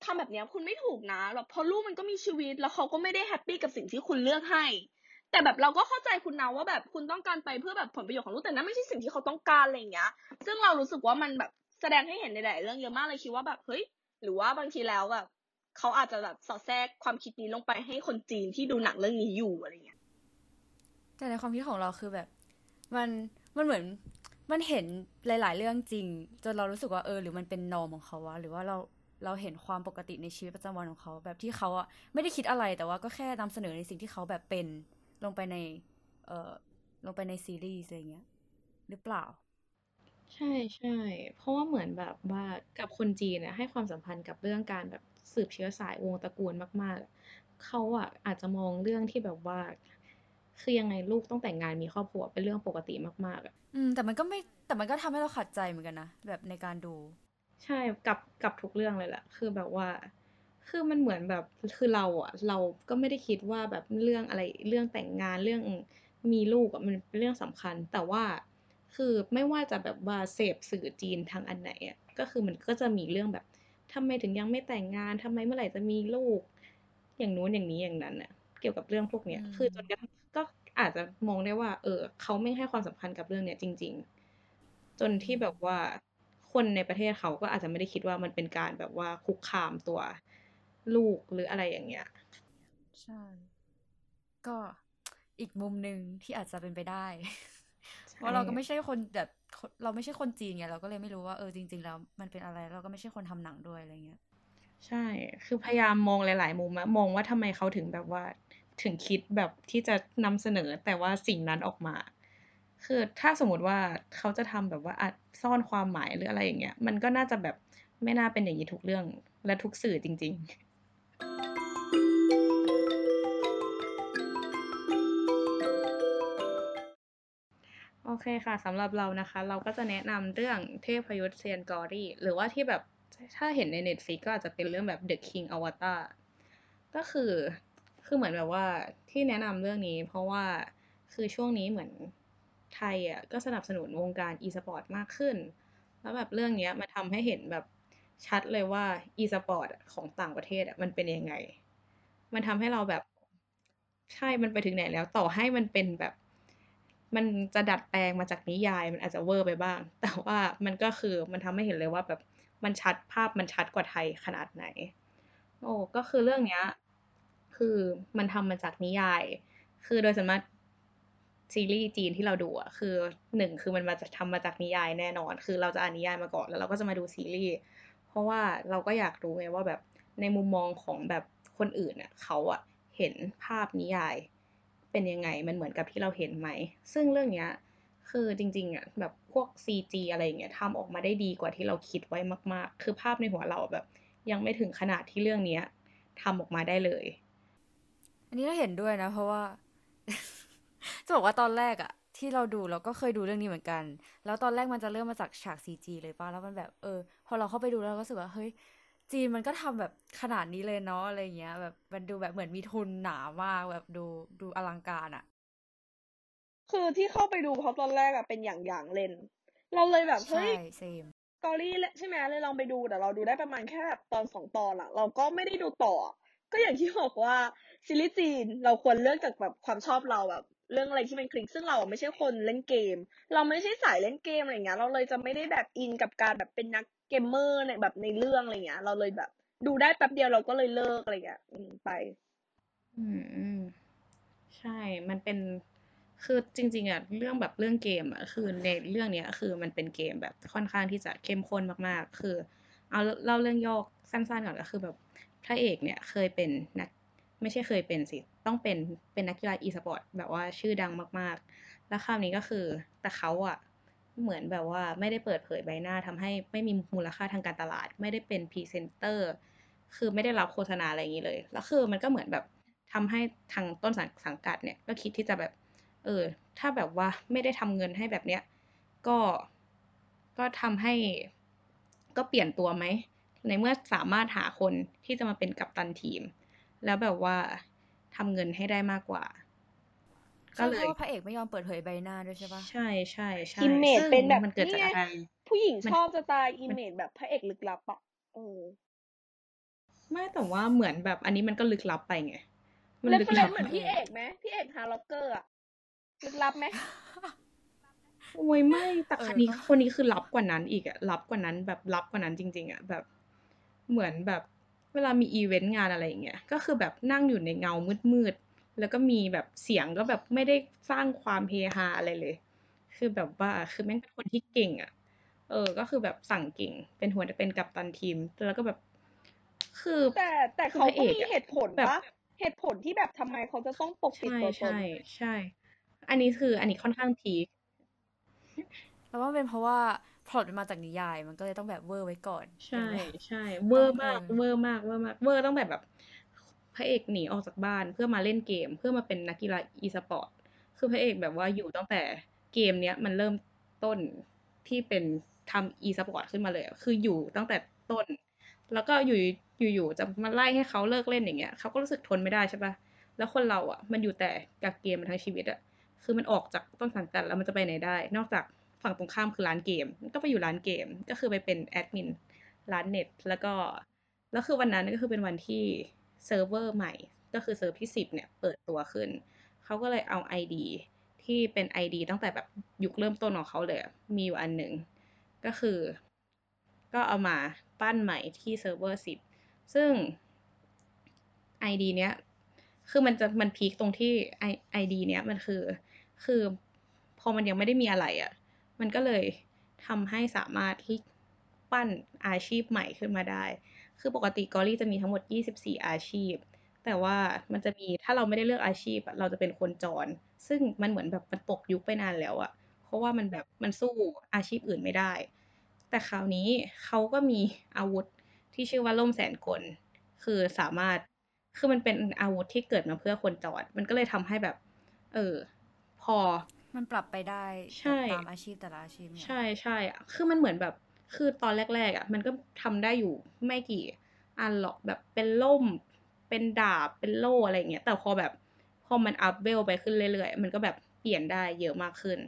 ทำแบบเนี้ยคุณไม่ถูกนะแบบเพราะลูกมันก็มีชีวิต แล้วเขาก็ไม่ได้ happy กับสิ่งที่คุณเลือกให้ แต่แบบเราก็เข้าใจคุณนะว่าแบบคุณต้องการไปเพื่อแบบผลประโยชน์ของลูกแต่นั่นไม่ใช่สิ่งที่เขาต้องการอะไรอย่างเงี้ย ซึ่งเรารู้สึกว่ามันแบบแสดงให้เห็นในหลายเรื่องเยอะมากเลยคิดว่าแบบเฮ้ยหรือว่าบางทีแล้วแบบเขาอาจจะแบบสอดแทรกความคิดนี้ลงไปให้คนจีนที่ดูหนังเรื่องนี้อยู่อะไรเงี้ยแต่ในความคิดของเราคือแบบ มันมันเหมือนมันเห็นหลาย ๆ เรื่องจริง จนเรารู้สึกว่าเออ หรือมันเป็นนอมของเขาวะหรือว่าเราเราเห็นความปกติในชีวิตประจำวันของเขา แบบที่เขาอะไม่ได้คิดอะไรแต่ว่าก็แค่นำเสนอในสิ่งที่เขาแบบเป็นลงไปใน เอ่อลงไปในซีรีส์อะไรเงี้ยหรือเปล่า ใช่ใช่เพราะว่าเหมือนแบบว่ากับคนจีนเนี่ยให้ความสัมพันธ์กับเรื่องการแบบสืบเชื้อสายวงตระกูลมาก ๆ เขาอะอาจจะมองเรื่องที่แบบว่า คือยังไงลูกต้องแต่งงานมีครอบครัวเป็นเรื่องปกติมากๆอะอืมแต่มันก็ไม่แต่มันก็ทำให้เราขัดใจเหมือนกันนะแบบในการดู ใช่กับกับทุกเรื่องเลยแหละคือแบบว่า คือมันเหมือนแบบคือเราอะ เราก็ไม่ได้คิดว่าแบบเรื่องอะไรเรื่องแต่งงานเรื่องมีลูกอะมันเป็นเรื่องสำคัญ แต่ว่าคือไม่ว่าจะแบบว่าเสพสื่อจีนทางอันไหนอะก็คือมันก็จะมีเรื่องแบบทำไมถึงยังไม่แต่งงานทำไมเมื่อไหร่จะมีลูก อย่างนู้นอย่างนี้อย่างนั้นอะเกี่ยวกับเรื่องพวกเนี้ยอืมคือจนกระทั่งก็อาจจะมองได้ว่า เออ เขาไม่ให้ความสำคัญกับเรื่องเนี้ยจริง ๆ จนที่แบบว่าคนในประเทศเขาก็อาจจะไม่ได้คิดว่ามันเป็นการแบบว่าคุกคามตัวลูกหรืออะไรอย่างเงี้ย ใช่ ก็อีกมุมหนึ่งที่อาจจะเป็นไปได้ เพราะเราก็ไม่ใช่คนแบบเราไม่ใช่คนจีนไงเราก็เลยไม่รู้ว่าเออจริง ๆ แล้วมันเป็นอะไรเราก็ไม่ใช่คนทำหนังด้วยอะไรเงี้ย ใช่ คือพยายามมองหลาย ๆ มุมอะมองว่าทำไมเขาถึงแบบว่า ถึงคิดแบบที่จะนำเสนอแต่ว่าสิ่งนั้นออกมา คือถ้าสมมติว่าเขาจะทำแบบว่าอัดซ่อนความหมายหรืออะไรอย่างเงี้ย มันก็น่าจะแบบไม่น่าเป็นอย่างนี้ทุกเรื่องและทุกสื่อจริง ๆโอเคค่ะสำหรับเรานะคะ เราก็จะแนะนำเรื่องเทพยุทธเซียนกอรี่หรือว่าที่แบบถ้าเห็นใน Netflix ก็อาจจะเป็นเรื่องแบบ The King Avatar ก็คือ คือเหมือนแบบว่าที่แนะนำเรื่องนี้ เพราะว่าคือช่วงนี้เหมือนไทยอะก็สนับสนุนวงการ e-sport มากขึ้น แล้วแบบเรื่องเนี้ยมันทำให้เห็นแบบชัดเลยว่า e-sport ของต่างประเทศอะมันเป็นยังไง มันทำให้เราแบบใช่มันไปถึงไหนแล้วต่อให้มันเป็นแบบ มันจะดัดแปลงมาจากนิยาย มันอาจจะเวอร์ไปบ้าง แต่ว่ามันก็คือมันทำให้เห็นเลยว่าแบบมันชัดภาพมันชัดกว่าไทยขนาดไหน โอ้ก็คือเรื่องเนี้ย คือมันทำมาจากนิยาย คือโดยสามารถซีรีส์จีนที่เราดูอะคือหนึ่งคือมันมาจะทำมาจากนิยายแน่นอน คือเราจะอ่านนิยายมาก่อนแล้วเราก็จะมาดูซีรีส์เพราะว่าเราก็อยากรู้ไงว่าแบบในมุมมองของแบบคนอื่นอะเขาอะเห็นภาพนิยายเป็นยังไงมันเหมือนกับที่เราเห็นไหม ซึ่งเรื่องเนี้ยคือจริงๆอะแบบพวก CG อะไรอย่างเงี้ยทำออกมาได้ดีกว่าที่เราคิดไว้มาก ๆ คือภาพในหัวเราแบบยังไม่ถึงขนาดที่เรื่องเนี้ยทำออกมาได้เลย อันนี้เราเห็นด้วยนะ เพราะว่า จะบอกว่าตอนแรกอะที่เราดูเราก็เคยดูเรื่องนี้เหมือนกัน แล้วตอนแรกมันจะเริ่มมาจากฉากซีจีเลยป่ะ แล้วมันแบบเออ พอเราเข้าไปดูแล้วเราก็รู้สึกว่าเฮ้ยจีนมันก็ทำแบบขนาดนี้เลยเนาะอะไรเงี้ย แบบมันดูแบบเหมือนมีทุนหนามากแบบดูดูอลังการอะคือที่เข้าไปดูเพราะตอนแรกอะเป็นอย่างอย่างเล่น เราเลยแบบเฮ้ใช่ยเซมกอรี่ใช่ไหมเลยลองไปดูแต่เราดูได้ประมาณแค่แบบตอนสองตอนอะเราก็ไม่ได้ดูต่อ ก็อย่างที่บอกว่าซีรีส์จีนเราควรเลือกจากแบบความชอบเราแบบเรื่องอะไรที่มันคลิกซึ่งเราไม่ใช่คนเล่นเกม เราไม่ใช่สายเล่นเกมอะไรเงี้ยเราเลยจะไม่ได้แบบอินกับการแบบเป็นนักเกมเมอร์ในแบบในเรื่องอะไรเงี้ย เราเลยแบบ ดูได้แป๊บเดียวเราก็เลยเลิกอะไรเงี้ยไป อืมใช่ มันเป็นคือจริง ๆอะเรื่องแบบเรื่องเกมอะคือในเรื่องเนี้ย คือมันเป็นเกมแบบค่อนข้างที่จะเข้มข้นมากๆ คือ เอาเล่าเรื่องย่อสั้นๆก่อนก็คือแบบ พระเอกเนี่ยเคยเป็นนักไม่ใช่เคยเป็นสิ ต้องเป็นเป็นนักกีฬาอีสปอร์ตแบบว่าชื่อดังมากๆ แล้วคราวนี้ก็คือแต่เขาอะเหมือนแบบว่าไม่ได้เปิดเผยใบหน้าทำให้ไม่มีมูลค่าทางการตลาด ไม่ได้เป็นพรีเซนเตอร์คือไม่ได้รับโฆษณาอะไรอย่างนี้เลยแล้วคือมันก็เหมือนแบบทำให้ทางต้นสังกัดเนี่ยก็คิดที่จะแบบ เออ ถ้าแบบว่าไม่ได้ทำเงินให้แบบเนี้ยก็ก็ทำให้ก็เปลี่ยนตัวไหม ในเมื่อสามารถหาคนที่จะมาเป็นกัปตันทีม แล้วแบบว่าทำเงินให้ได้มากกว่า ก็ใช่เลยเพยราะว่าพระเอกไม่ยอมเปิดเผยใบหน้าด้วยใช่ปะใช่ใช่ใช่ image ซึ่งเป็นแบบมันเกิดจากนี่ไงอะไรผู้หญิงมันชอบสไตล์ image แบบพระเอกลึกลับอะเออไม่แต่ว่าเหมือนแบบอันนี้มันก็ลึกลับไปไง มันเรฟลึกเฟรลันบเหมือนพี่เอกไหมพี่เอก Heartrocker อะลึกลับไหมโอ้ยไม่แต่เออคนนี้ก็คนนี้คือลับกว่านั้นอีกอะลับกว่านั้นแบบลับกว่านั้นจริง ๆอะแบบ เหมือนแบบเวลามีอีเวนต์งานอะไรอย่างเงี้ยก็คือแบบนั่งอยู่ในเงามืดๆแล้วก็มีแบบเสียงก็แบบไม่ได้สร้างความเฮฮาอะไรเลย คือแบบว่าคือแม่งเป็นคนที่เก่งอะเออ ก็คือแบบสั่งเก่ง เป็นหัวเป็นกัปตันทีม แล้วก็แบบ คือแต่แต่คือเขาพระก็เอกมีอะเหตุผลแบบปะเหตุผลที่แบบทำไมเขาจะต้องปกปิดใช่ตัวตนใช่ใช่ อันนี้คืออันนี้ค่อนข้างพีคแล้วว่ามันเป็นเพราะว่า พล็อตมันมาจากนิยาย มันก็เลยต้องแบบเวอร์ไว้ก่อน ใช่เป็นแบบใช่เวอร์มากเออเวอร์มากเวอร์มากเวอร์ตั้งแต่แบบพระเอกหนีออกจากบ้านเพื่อมาเล่นเกม เพื่อมาเป็นนักกีฬาอีสปอร์ตคือพระเอกแบบว่าอยู่ตั้งแต่เกมเนี้ยมันเริ่มต้นที่เป็นทำอีสปอร์ตขึ้นมาเลยอะคืออยู่ตั้งแต่ต้น แล้วก็อยู่อยู่ๆจะมาไล่ให้เขาเลิกเล่นอย่างเงี้ยเขาก็รู้สึกทนไม่ได้ใช่ปะแล้วคนเราอะ มันอยู่แต่กับเกมมาทั้งชีวิตอะคือมันออกจากต้นสังกัดแล้วมันจะไปไหนได้ นอกจาก ฝั่งตรงข้ามคือร้านเกม ก็ไปอยู่ร้านเกม ก็คือไปเป็นแอดมินร้านเน็ต แล้วก็ แล้วคือวันนั้นก็คือเป็นวันที่เซิร์ฟเวอร์ใหม่ ก็คือเซิร์ฟที่สิบเนี่ยเปิดตัวขึ้น เขาก็เลยเอา ID ที่เป็น ID ตั้งแต่แบบยุคเริ่มต้นของเขาเลย มีอยู่อันหนึ่ง ก็คือ ก็เอามาปั้นใหม่ที่เซิร์ฟเวอร์สิบซึ่ง ID เนี้ย คือมันจะมันพีคตรงที่ ID เนี้ยมันคือ คือพอมันยังไม่ได้มีอะไรอะ่ะ มันก็เลยทำให้สามารถปั้นอาชีพใหม่ขึ้นมาได้ คือปกติกอรี่จะมีทั้งหมด 24 อาชีพ แต่ว่ามันจะมีถ้าเราไม่ได้เลือกอาชีพ เราจะเป็นคนจร ซึ่งมันเหมือนแบบมันตกยุคไปนานแล้วอะเพราะว่ามันแบบมันสู้อาชีพอื่นไม่ได้ แต่คราวนี้เขาก็มีอาวุธที่ชื่อว่าล่มแสนกล คือสามารถ คือมันเป็นอาวุธที่เกิดมาเพื่อคนจรมันก็เลยทำให้แบบ เออ พอ มันปรับไปได้ใช่ตามอาชีพแต่ละอาชีพเนี่ยใช่ใช่อะคือมันเหมือนแบบคือตอนแรก ๆ อะ มันก็ทำได้อยู่ไม่กี่อันหรอกแบบเป็นล่ม เป็นดาบเป็นโล่อะไรอย่างเงี้ยแต่พอแบบพอมันอัพเวลไปขึ้นเรื่อยๆ มันก็แบบเปลี่ยนได้เยอะมากขึ้น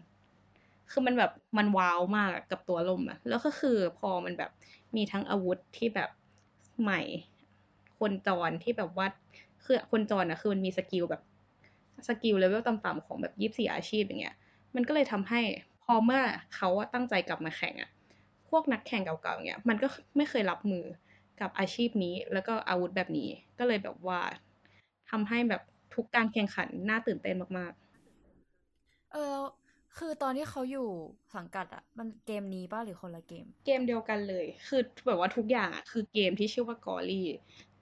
คือมันแบบมันว้าวมากอะกับตัวร่มอะแล้วก็คือพอมันแบบมีทั้งอาวุธที่แบบใหม่ คนจรที่แบบว่าคือคนจรอะคือมันมี skill แบบ skill level ต่ำๆของแบบยี่สี่อาชีพอย่างเงี้ย มันก็เลยทำให้พอเมื่อเขาอะตั้งใจกลับมาแข่งอะพวกนักแข่งเก่าๆอย่างเงี้ยมันก็ไม่เคยรับมือกับอาชีพนี้แล้วก็อาวุธแบบนี้ ก็เลยแบบว่าทำให้แบบทุกการแข่งขันน่าตื่นเต้นมากเออคือตอนที่เขาอยู่สังกัดอะมันเกมนี้ป่ะหรือคนละเกมๆเกมเดียวกันเลย คือแบบว่าทุกอย่างอะคือเกมที่ชื่อว่ากอรี่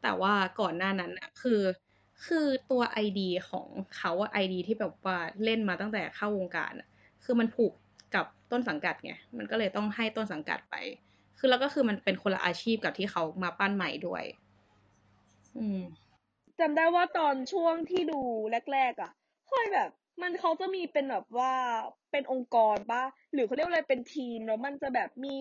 แต่ว่าก่อนหน้านั้นอะคือ คือตัว ID ของเขาอะ ID ที่แบบว่าเล่นมาตั้งแต่เข้าวงการอะคือมันผูกกับต้นสังกัดไง มันก็เลยต้องให้ต้นสังกัดไป คือแล้วก็คือมันเป็นคนละอาชีพกับที่เขามาปั้นใหม่ด้วย อืมจำได้ว่าตอนช่วงที่ดูแรก ๆอะเฮ้ยแบบ มันเขาจะมีเป็นแบบว่าเป็นองค์กรปะหรือเขาเรียกว่าอะไรเป็นทีมแล้วมันจะแบบมี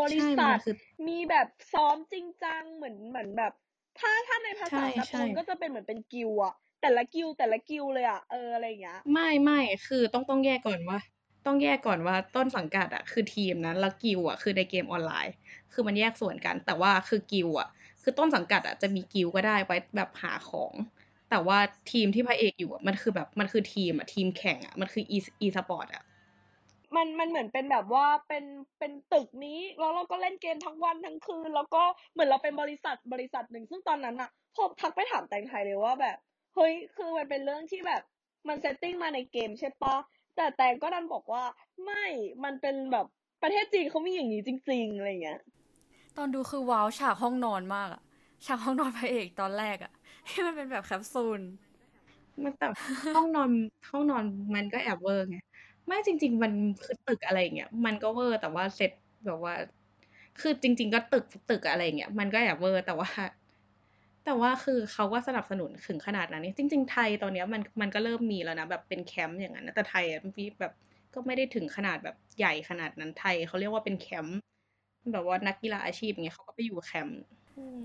บริใช่ษัมัทนคือมีแบบซ้อมจริงจังเหมือนเหมือนแบบ ถ้าถ้าในภาใช่ษาการ์ใช่ตูนก็จะเป็นเหมือนเป็นกิลด์อะแต่ละกิลด์แต่ละกิลด์เลยอะเอออะไรอย่างเงี้ย ไม่ไม่คือต้องต้องแยกก่อนว่า ต้องแยกก่อนว่าต้นสังกัดอะคือทีมนั้นแล้วกิลอะคือในเกมออนไลน์ คือมันแยกส่วนกัน แต่ว่าคือกิลอะคือต้นสังกัดอะจะมีกิลก็ได้ไว้แบบหาของ แต่ว่าทีมที่พระเอกอยู่อะมันคือแบบมันคือทีมอะทีมแข่งอะมันคืออีอีสปอร์ตอะ มันมันเหมือนเป็นแบบว่าเป็นเป็นตึกนี้แล้วเราก็เล่นเกมทั้งวันทั้งคืน แล้วก็เหมือนเราเป็นบริษัทบริษัทหนึ่งซึ่งตอนนั้นอะพอทักไปถามแตงไทยเลยว่าแบบเฮ้ยคือมันเป็นเรื่องที่แบบมัน setting มาในเกมใช่ปะแต่แตงก็ดันบอกว่าไม่มันเป็นแบบประเทศจีนเขามีอย่างนี้จริง ๆอะไรเงี้ย ตอนดูคือว้าวฉากห้องนอนมากอะฉากห้องนอนพระเอกตอนแรกอะที่มันเป็นแบบแคปซูลมันแต่ห้องนอนห้องนอนมันก็แอบเวอร์ไง ไม่จริง ๆ มันคือตึกอะไรอย่างเงี้ยมันก็เวอร์แต่ว่าเซตแบบว่า คือจริง ๆ ก็ตึกตึกอะไรอย่างเงี้ยมันก็แอบเวอร์แต่ว่า แต่ว่าคือเขาก็สนับสนุนถึงขนาดนั้นนี่จริง ๆ ไทยตอนเนี้ยมันมันก็เริ่มมีแล้วนะแบบเป็นแคมป์อย่างนั้นนะแต่ไทยอะมีแบบก็ไม่ได้ถึงขนาดแบบใหญ่ขนาดนั้นไทยเขาเรียกว่าเป็นแคมป์แบบว่านักกีฬาอาชีพอย่างเงี้ยเขาก็ไปอยู่แคมป์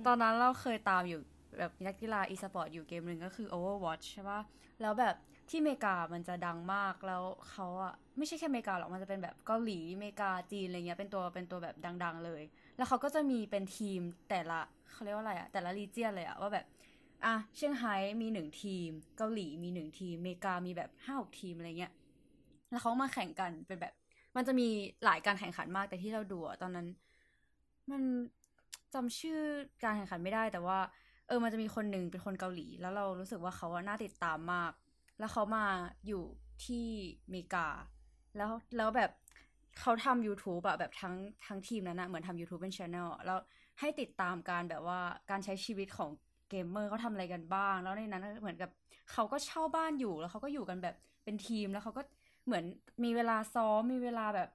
ตอนนั้นเราเคยตามอยู่แบบนักกีฬาอีสปอร์ตอยู่เกมหนึ่งก็คือ Overwatch ใช่ปะแล้วแบบ ที่เมกามันจะดังมากแล้วเขาอะไม่ใช่แค่เมกาหรอกมันจะเป็นแบบเกาหลีเมกาจีนอะไรเงี้ยเป็นตัวเป็นตัวแบบดัง ๆ เลย แล้วเขาก็จะมีเป็นทีมแต่ละเขาเรียกว่าอะไรอะแต่ละ region เลยอะว่าแบบอะเซี่ยงไฮ้มีหนึ่งทีม เกาหลีมีหนึ่งทีมเมกามีแบบห้าหกทีมอะไรเงี้ยแล้วเขามาแข่งกันเป็นแบบ มันจะมีหลายการแข่งขันมากแต่ที่เราดูอะตอนนั้น มันจำชื่อการแข่งขันไม่ได้แต่ว่า เออมันจะมีคนหนึ่งเป็นคนเกาหลี แล้วเรารู้สึกว่าเขาอะน่าติดตามมาก แล้วเขามาอยู่ที่เมกา แล้วแล้วแบบเขาทำ YouTube อะแบบทั้งทั้งทีมนั้นอะเหมือนทำ YouTube เป็นช anel แล้วให้ติดตามการแบบว่าการใช้ชีวิตของเกมเมอร์เขาทำอะไรกันบ้าง แล้วในนั้นเหมือนกับเขาก็เช่าบ้านอยู่แล้วเขาก็อยู่กันแบบเป็นทีมแล้วเขาก็เหมือนมีเวลาซ้อมมีเวลาแบบ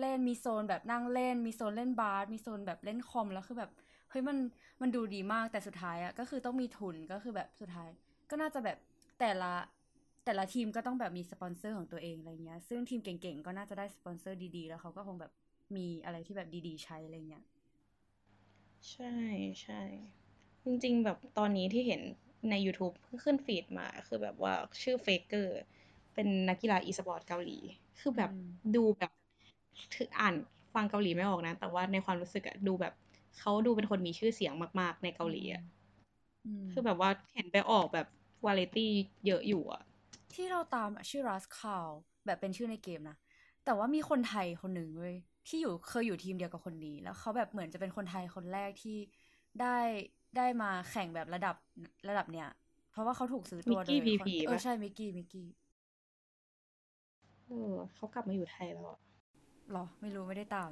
เล่นมีโซนแบบนั่งเล่น มีโซนเล่นบาสมีโซนแบบเล่นคอมแล้วคือแบบเฮ้ยมันมันดูดีมากแต่สุดท้ายอะก็คือต้องมีทุนก็คือแบบสุดท้าย ก็น่าจะแบบแต่ละ แต่ละทีมก็ต้องแบบมีสปอนเซอร์ของตัวเองอะไรเงี้ย ซึ่งทีมเก่งๆ ก็น่าจะได้สปอนเซอร์ดีๆ แล้วเขาก็คงแบบมีอะไรที่แบบดีๆ ใช้อะไรเงี้ย ใช่ใช่ จริงๆ แบบตอนนี้ที่เห็นใน YouTube เพิ่งขึ้น feed มา คือแบบว่าชื่อ Faker เป็นนักกีฬาอีสปอร์ตเกาหลี คือแบบอืมดูแบบถึงอ่านฟังเกาหลีไม่ออกนะ แต่ว่าในความรู้สึกอะดูแบบเขาดูเป็นคนมีชื่อเสียงมาก ๆ ในเกาหลีอะอืมคือแบบว่าเห็นไปออกแบบวาไรตี้เยอะอยู่อะ ที่เราตามอะชื่อ Rascalแบบเป็นชื่อในเกมนะ แต่ว่ามีคนไทยคนหนึ่งเว้ยที่อยู่เคยอยู่ทีมเดียวกับคนนี้ แล้วเขาแบบเหมือนจะเป็นคนไทยคนแรกที่ได้ได้มาแข่งแบบระดับระดับเนี้ยเพราะว่าเขาถูกซื้อมิตักวโดกี้ยพีคนพีเออปะใช่มิกกี้มิกกี้เออเขากลับมาอยู่ไทยแล้วอะอหรอ ไม่รู้ไม่ได้ตาม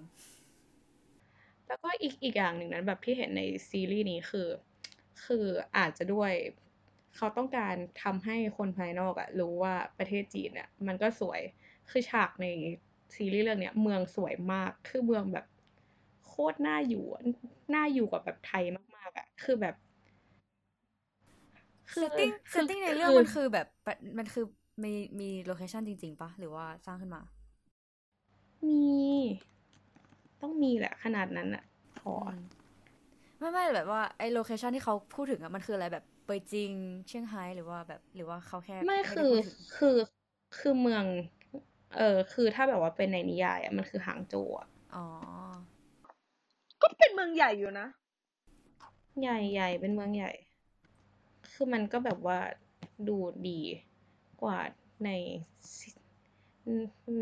แล้วก็อีกอีกอย่างหนึ่งนั้นแบบที่เห็นในซีรีส์นี้คือ คืออาจจะด้วย เขาต้องการทำให้คนภายนอกอะรู้ว่าประเทศจีนเนี่ยมันก็สวยคือฉากในซีรีส์เรื่องเนี้ยเมืองสวยมากคือเมืองแบบโคตรน่าอยู่น่าอยู่กว่าแบบไทยมากๆอะคือแบบ setting setting ในเรื่องมันคือแบบมันคือมีมี location จริง ๆปะหรือว่าสร้างขึ้นมา มี ต้องมีแหละขนาดนั้นอะขอไม่ไม่แบบว่าไอโลเคชันที่เขาพูดถึงอะมันคืออะไรแบบ เปยจิงเชียงไฮ้หรือว่าแบบ หรือว่าเขาแค่ไม่คือคือคือเมือง เออคือถ้าแบบว่าเป็นในนิยายอะมันคือหางโจอะอ๋อก็เป็นเมืองใหญ่อยู่นะ ใหญ่ใหญ่เป็นเมืองใหญ่ คือมันก็แบบว่าดูดีกว่าใน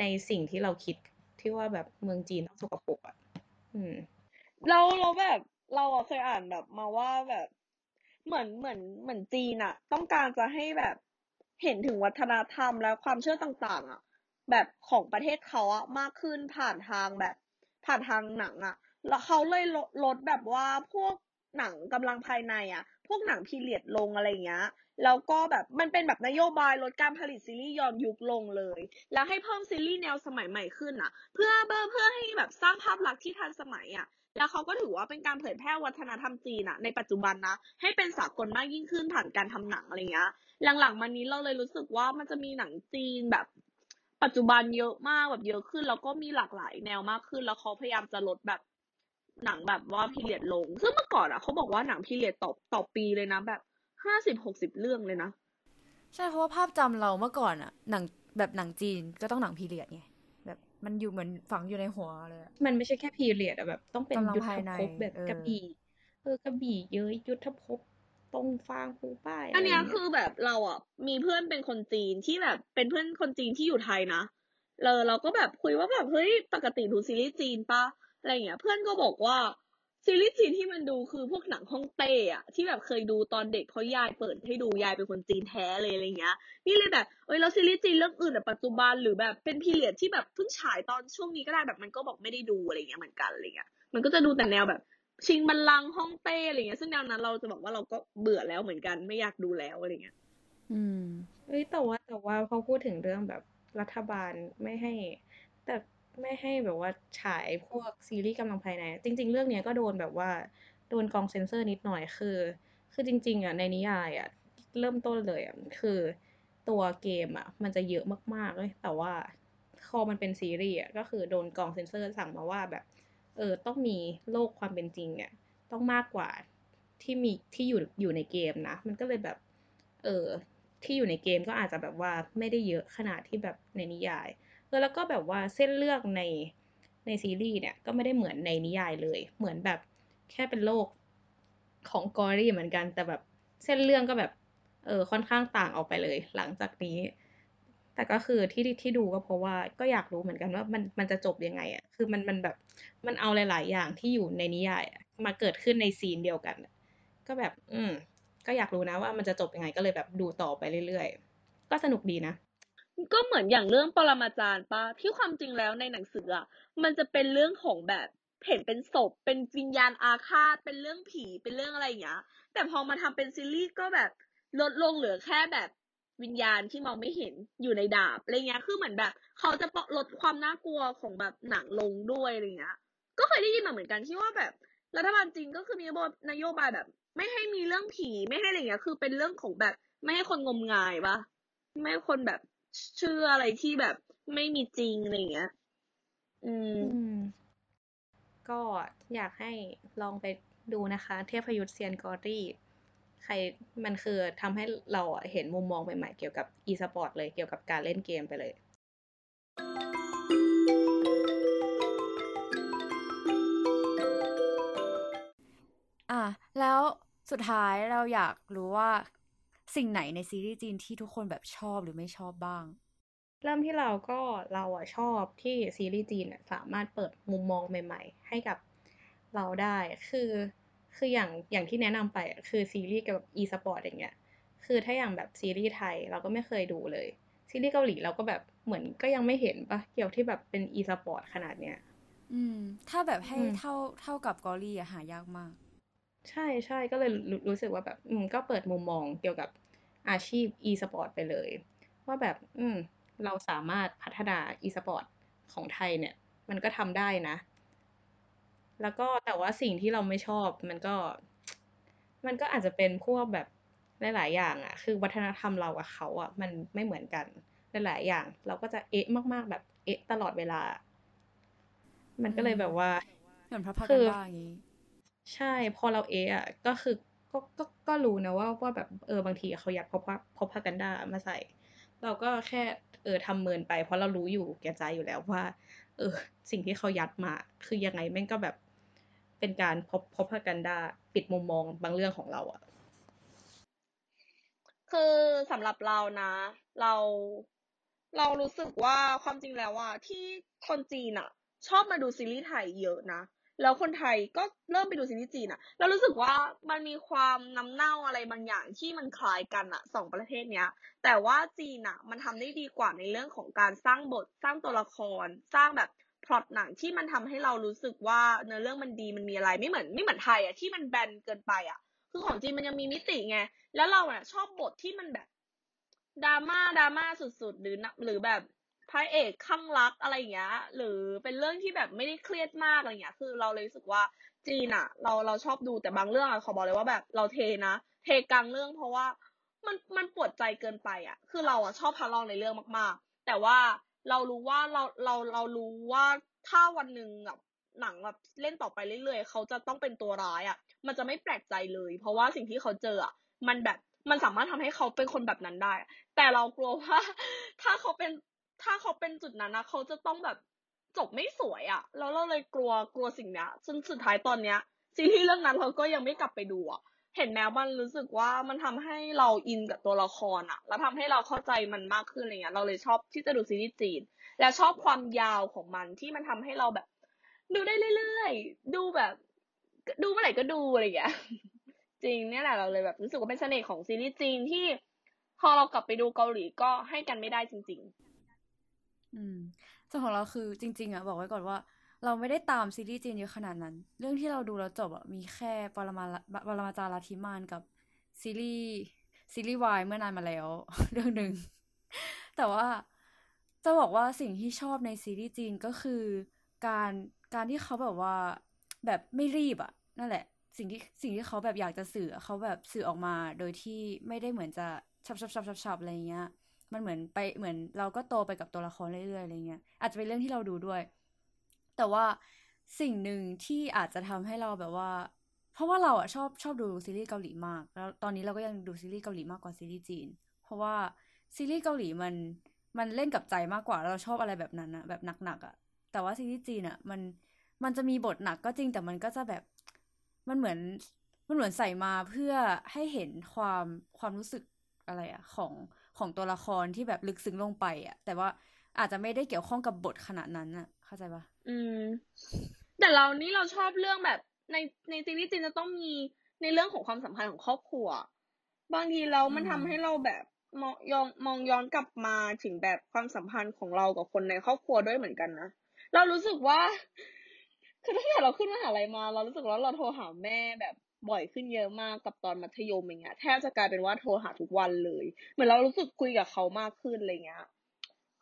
ในสิ่งที่เราคิดที่ว่าแบบเมืองจีนต้องสกปรกอะ อืม เราเราแบบเราอะเคยอ่านแบบมาว่าแบบ เหมือนเหมือนเหมือนจีนอะต้องการจะให้แบบเห็นถึงวัฒนธรรมและความเชื่อต่าง ๆอะแบบของประเทศเขาอะมากขึ้นผ่านทางแบบ ผ่านทางหนังอะแล้วเขาเลยลดแบบว่าพวกหนังกำลังภายในอะพวกหนังพีเรียดลงอะไรเงี้ยแล้วก็แบบมันเป็นแบบนโยบายลดการผลิตซีรีส์ย้อนยุคลงเลย แล้วให้เพิ่มซีรีส์แนวสมัยใหม่ขึ้นอะเพื่อเเพื่อให้แบบสร้างภาพลักษณ์ที่ทันสมัยอะ แล้วเขาก็ถือว่าเป็นการเผยแพร่วัฒนธรรมจีนอะในปัจจุบันนะ ให้เป็นสากลมากยิ่งขึ้นผ่านการทำหนังอะไรเงี้ย หลังๆมานี้เราเลยรู้สึกว่ามันจะมีหนังจีนแบบ ปัจจุบันเยอะมากแบบเยอะขึ้น แล้วก็มีหลากหลายแนวมากขึ้น แล้วเขาพยายามจะลดแบบหนังแบบว่าพีเรียดลง ซึ่งเมื่อก่อนอะเขาบอกว่าหนังพีเรียดต่อต่อปีเลยนะแบบห้าสิบหกสิบเรื่องเลยนะ ใช่เพราะว่าภาพจำเราเมื่อก่อนอะหนังแบบหนังจีนก็ต้องหนังพีเรียดไง มันอยู่เหมือนฝังอยู่ในหัวเลย มันไม่ใช่แค่พีเรียดอะแบบ ต้องเป็นยุทธภพแบบกระบี่เออกระบี่เยอะยุทธภพตรงฟางภูป้าย อันนี้คือแบบเราอะมีเพื่อนเป็นคนจีนที่แบบเป็นเพื่อนคนจีนที่อยู่ไทยนะเราเราก็แบบคุยว่าแบบเฮ้ยปกติดูซีรีส์จีนปะอะไรเงี้ย เพื่อนก็บอกว่า ซีรีส์จีนที่มันดูคือพวกหนังฮ่องเต้อะที่แบบเคยดูตอนเด็กเพราะยายเปิดให้ดูยายเป็นคนจีนแท้เลยอะไรเงี้ย นี่เลยแบบเอ้ยแล้วซีรีส์จีนเรื่องอื่นแบบปัจจุบันหรือแบบเป็นพีเรียดที่แบบเพิ่งฉายตอนช่วงนี้ก็ได้แบบมันก็บอกไม่ได้ดูอะไรเงี้ยเหมือนกันอะไรเงี้ยมันก็จะดูแต่แนวแบบ ชิงบัลลังฮ่องเต้อะไรเงี้ยซึ่งแนวนั้นเราจะบอกว่าเราก็เบื่อแล้วเหมือนกันไม่อยากดูแล้วอะไรเงี้ย อืมเอ้ยแต่ว่าแต่ว่าเขาพูดถึงเรื่องแบบรัฐบาลไม่ให้ แต่ ไม่ให้แบบว่าฉายพวกซีรีส์กำลังภายใน จริง ๆ เรื่องนี้ก็โดนแบบว่า โดนกองเซนเซอร์นิดหน่อยคือ คือจริง ๆอะในนิยายอะเริ่มต้นเลยอะคือตัวเกมอะ มันจะเยอะมากๆเลยแต่ว่าพอมันเป็นซีรีส์อะก็คือโดนกองเซนเซอร์สั่งมาว่าแบบ เออต้องมีโลกความเป็นจริงอะต้องมากกว่าที่มีที่อยู่อยู่ในเกมนะ มันก็เลยแบบ เออที่อยู่ในเกมก็อาจจะแบบว่าไม่ได้เยอะขนาดที่แบบในนิยาย อแล้วก็แบบว่าเส้นเรื่องในในซีรีส์เนี่ยก็ไม่ได้เหมือนในนิยายเลย เหมือนแบบแค่เป็นโลกของกอรี่เหมือนกัน แต่แบบเส้นเรื่องก็แบบเออค่อนข้างต่างออกไปเลย หลังจากนี้ แต่ก็คือที่ที่ดูก็เพราะว่าก็อยากรู้เหมือนกันว่ามันมันจะจบยังไงอะคือมันมันแบบมันเอาหลาย ๆ อย่างที่อยู่ในนิยายมาเกิดขึ้นในซีนเดียวกัน ก็แบบ อืมก็อยากรู้นะว่ามันจะจบยังไงก็เลยแบบดูต่อไปเรื่อย ๆ ก็สนุกดีนะ ก็เหมือนอย่างเรื่องปรมาจารย์ปะที่ความจริงแล้วในหนังสืออะมันจะเป็นเรื่องของแบบเห็นเป็นศพ เป็นวิญญาณอาฆาต เป็นเรื่องผี เป็นเรื่องอะไรอย่างเงี้ย แต่พอมาทำเป็นซีรีส์ก็แบบลดลงเหลือแค่แบบวิญญาณที่มองไม่เห็นอยู่ในดาบอะไรเงี้ย คือเหมือนแบบ เขาจะลดความน่ากลัวของแบบหนังลงด้วยอะไรเงี้ย ก็เคยได้ยินมาเหมือนกันที่ว่าแบบรัฐบาลจริงก็คือมีนโยบายแบบ ไม่ให้มีเรื่องผีไม่ให้อะไรเงี้ย คือเป็นเรื่องของแบบไม่ให้คนงมงายปะไม่ให้คนแบบ เชื่ออะไรที่แบบไม่มีจริงอะไรเงี้ย อืม ก็อยากให้ลองไปดูนะคะ เทพยุทธ์เซียน Glory ใครมันคือทำให้เราเห็นมุมมองใหม่ๆ เกี่ยวกับอีสปอร์ตเลยเกี่ยวกับการเล่นเกมไปเลยอะแล้วสุดท้ายเราอยากรู้ว่า สิ่งไหนในซีรีส์จีนที่ทุกคนแบบชอบหรือไม่ชอบบ้าง เริ่มที่เราก็เราอะชอบที่ซีรีส์จีนสามารถเปิดมุมมองใหม่ ๆ ให้กับเราได้คือคืออย่างอย่างที่แนะนำไปคือซีรีส์เกี่ยวกับ e สปอร์ตอย่างเงี้ยคือถ้าอย่างแบบซีรีส์ไทยเราก็ไม่เคยดูเลย ซีรีส์เกาหลีเราก็แบบเหมือนก็ยังไม่เห็นปะเกี่ยวที่แบบเป็นอีสปอร์ตขนาดเนี้ยอืม ถ้าแบบให้เท่าเท่ากับกอรี่อะหายากมาก ใช่ใช่ก็เลยรู้รู้สึกว่าแบบอืมก็เปิดมุมมองเกี่ยวกับอาชีพ e-sport ไปเลย ว่าแบบ อืม เราสามารถพัฒนา e-sport ของไทยเนี่ย มันก็ทำได้นะ แล้วก็แต่ว่าสิ่งที่เราไม่ชอบมันก็ มันก็อาจจะเป็นพวกแบบหลาย ๆ อย่างอะคือวัฒนธรรมเรากับเขาอะมันไม่เหมือนกันหลาย ๆ อย่าง เราก็จะเอ๊ะมาก ๆ แบบเอ๊ะตลอดเวลา มันก็เลยแบบว่า เหมือนพระพักกันบ้าอย่างนี้ ใช่ พอเราเอะอะก็คือ ก็ ก็ ก็รู้นะว่า ว่าแบบ เออ บางทีเขายัดพอพพอพากันดามาใส่ เราก็แค่ เออ ทำเมินไป เพราะเรารู้อยู่แก่ใจอยู่แล้วว่า เออ สิ่งที่เขายัดมา คือยังไงแม่งก็แบบ เป็นการพบพบพากันดาปิดมุมมองบางเรื่องของเราอะคือสำหรับเรานะ เรา เรารู้สึกว่าความจริงแล้วว่าที่คนจีนอะชอบมาดูซีรีส์ไทยเยอะนะ แล้วคนไทยก็เริ่มไปดูซีรีส์จีนอะเรารู้สึกว่ามันมีความน้ำเน่าอะไรบางอย่างที่มันคล้ายกันอะสองประเทศเนี้ย แต่ว่าจีนอะมันทำได้ดีกว่าในเรื่องของการสร้างบทสร้างตัวละคร สร้างแบบพล็อตหนังที่มันทำให้เรารู้สึกว่าเนื้อเรื่องมันดีมันมีอะไรไม่เหมือนไม่เหมือนไทยอะที่มันแบนเกินไปอะคือของจีนมันยังมีมิติไงแล้วเราอะชอบบทที่มันแบบดราม่าดราม่าสุดๆ หรือหรือแบบ พระเอกข้างรักอะไรอย่างเงี้ย หรือเป็นเรื่องที่แบบไม่ได้เครียดมากอะไรเงี้ย คือเราเลยรู้สึกว่าจีนอะเราเราชอบดูแต่บางเรื่องอะขอบอกเลยว่าแบบเราเทนะ เทกลางเรื่องเพราะว่ามันมันปวดใจเกินไปอะคือเราอะชอบพาลองในเรื่องมากๆ แต่ว่าเรารู้ว่าเราเราเรารู้ว่าถ้าวันหนึ่งแบบหนังแบบเล่นต่อไปเรื่อยๆ เขาจะต้องเป็นตัวร้ายอะมันจะไม่แปลกใจเลย เพราะว่าสิ่งที่เขาเจออะมันแบบมันสามารถทำให้เขาเป็นคนแบบนั้นได้ แต่เรากลัวว่า ถ้าเขาเป็น ถ้าเขาเป็นจุดนั้นนะเขาจะต้องแบบจบไม่สวยอะแล้วเราเลยกลัวกลัวสิ่งเนี้ยจนสุดท้ายตอนเนี้ยซีรีส์เรื่องนั้นเราก็ยังไม่กลับไปดูอะเห็นแม้มันรู้สึกว่ามันทำให้เราอินกับตัวละครอะแล้วทำให้เราเข้าใจมันมากขึ้นอะไรเงี้ยเราเลยชอบที่จะดูซีรีส์จีน และชอบความยาวของมันที่มันทำให้เราแบบ ดูได้เรื่อยๆดูแบบ ดูเมื่อไหร่ก็ดูอะไรอย่างเงี้ยจริงเนี่ยแหละเราเลยแบบรู้สึกว่าเป็นเสน่ห์ของซีรีส์จีนที่พอเรากลับไปดูเกาหลีก็ให้กันไม่ได้จริง อืมส่วนของเราคือจริง ๆอะบอกไว้ก่อนว่า เราไม่ได้ตามซีรีส์จีนเยอะขนาดนั้น เรื่องที่เราดูแล้วจบอะมีแค่ปรมาปรมาจารย์ลัทธิมานกับซีรีส์ซีรีส์วายเมื่อนานมาแล้ว เรื่องหนึ่งแต่ว่าจะบอกว่าสิ่งที่ชอบในซีรีส์จีนก็คือการการที่เขาแบบว่าแบบไม่รีบอะนั่นแหละ สิ่งที่สิ่งที่เขาแบบอยากจะสื่อเขาแบบสื่อออกมาโดยที่ไม่ได้เหมือนจะชับชับชับชับชับอะไรเงี้ย มันเหมือนไปเหมือนเราก็โตไปกับตัวละครเรื่อยๆอะไรเงี้ยอาจจะเป็นเรื่องที่เราดูด้วย แต่ว่าสิ่งหนึ่งที่อาจจะทำให้เราแบบว่า เพราะว่าเราอะชอบชอบดูซีรีส์เกาหลีมาก แล้วตอนนี้เราก็ยังดูซีรีส์เกาหลีมากกว่าซีรีส์จีน เพราะว่าซีรีส์เกาหลีมันมันเล่นกับใจมากกว่าเราชอบอะไรแบบนั้นอะแบบหนักๆอะแต่ว่าซีรีส์จีนอะมันมันจะมีบทหนักก็จริงแต่มันก็จะแบบมันเหมือนมันเหมือนใส่มาเพื่อให้เห็นความความรู้สึกอะไรอะของ ของตัวละครที่แบบลึกซึ้งลงไปอะแต่ว่าอาจจะไม่ได้เกี่ยวข้องกับบทขนาดนั้นอะเข้าใจปะๆอืม แต่เรานี่เราชอบเรื่องแบบในในซีรีส์จีนจะต้องมีในเรื่องของความสัมพันธ์ของครอบครัว บางทีแล้วมันทำให้เราแบบมองยองมองย้อนกลับมาถึงแบบความสัมพันธ์ของเรากับคนในครอบครัวด้วยเหมือนกันนะเรารู้สึกว่าคือตั้งแต่เราขึ้นมหาลัยมา เรารู้สึกว่าเราโทรหาแม่แบบ บ่อยขึ้นเยอะมากกับตอนมัธยมอย่างเงี้ยแทบจะกลายเป็นว่าโทรหาทุกวันเลย เหมือนเรารู้สึกคุยกับเขามากขึ้นอะไรเงี้ย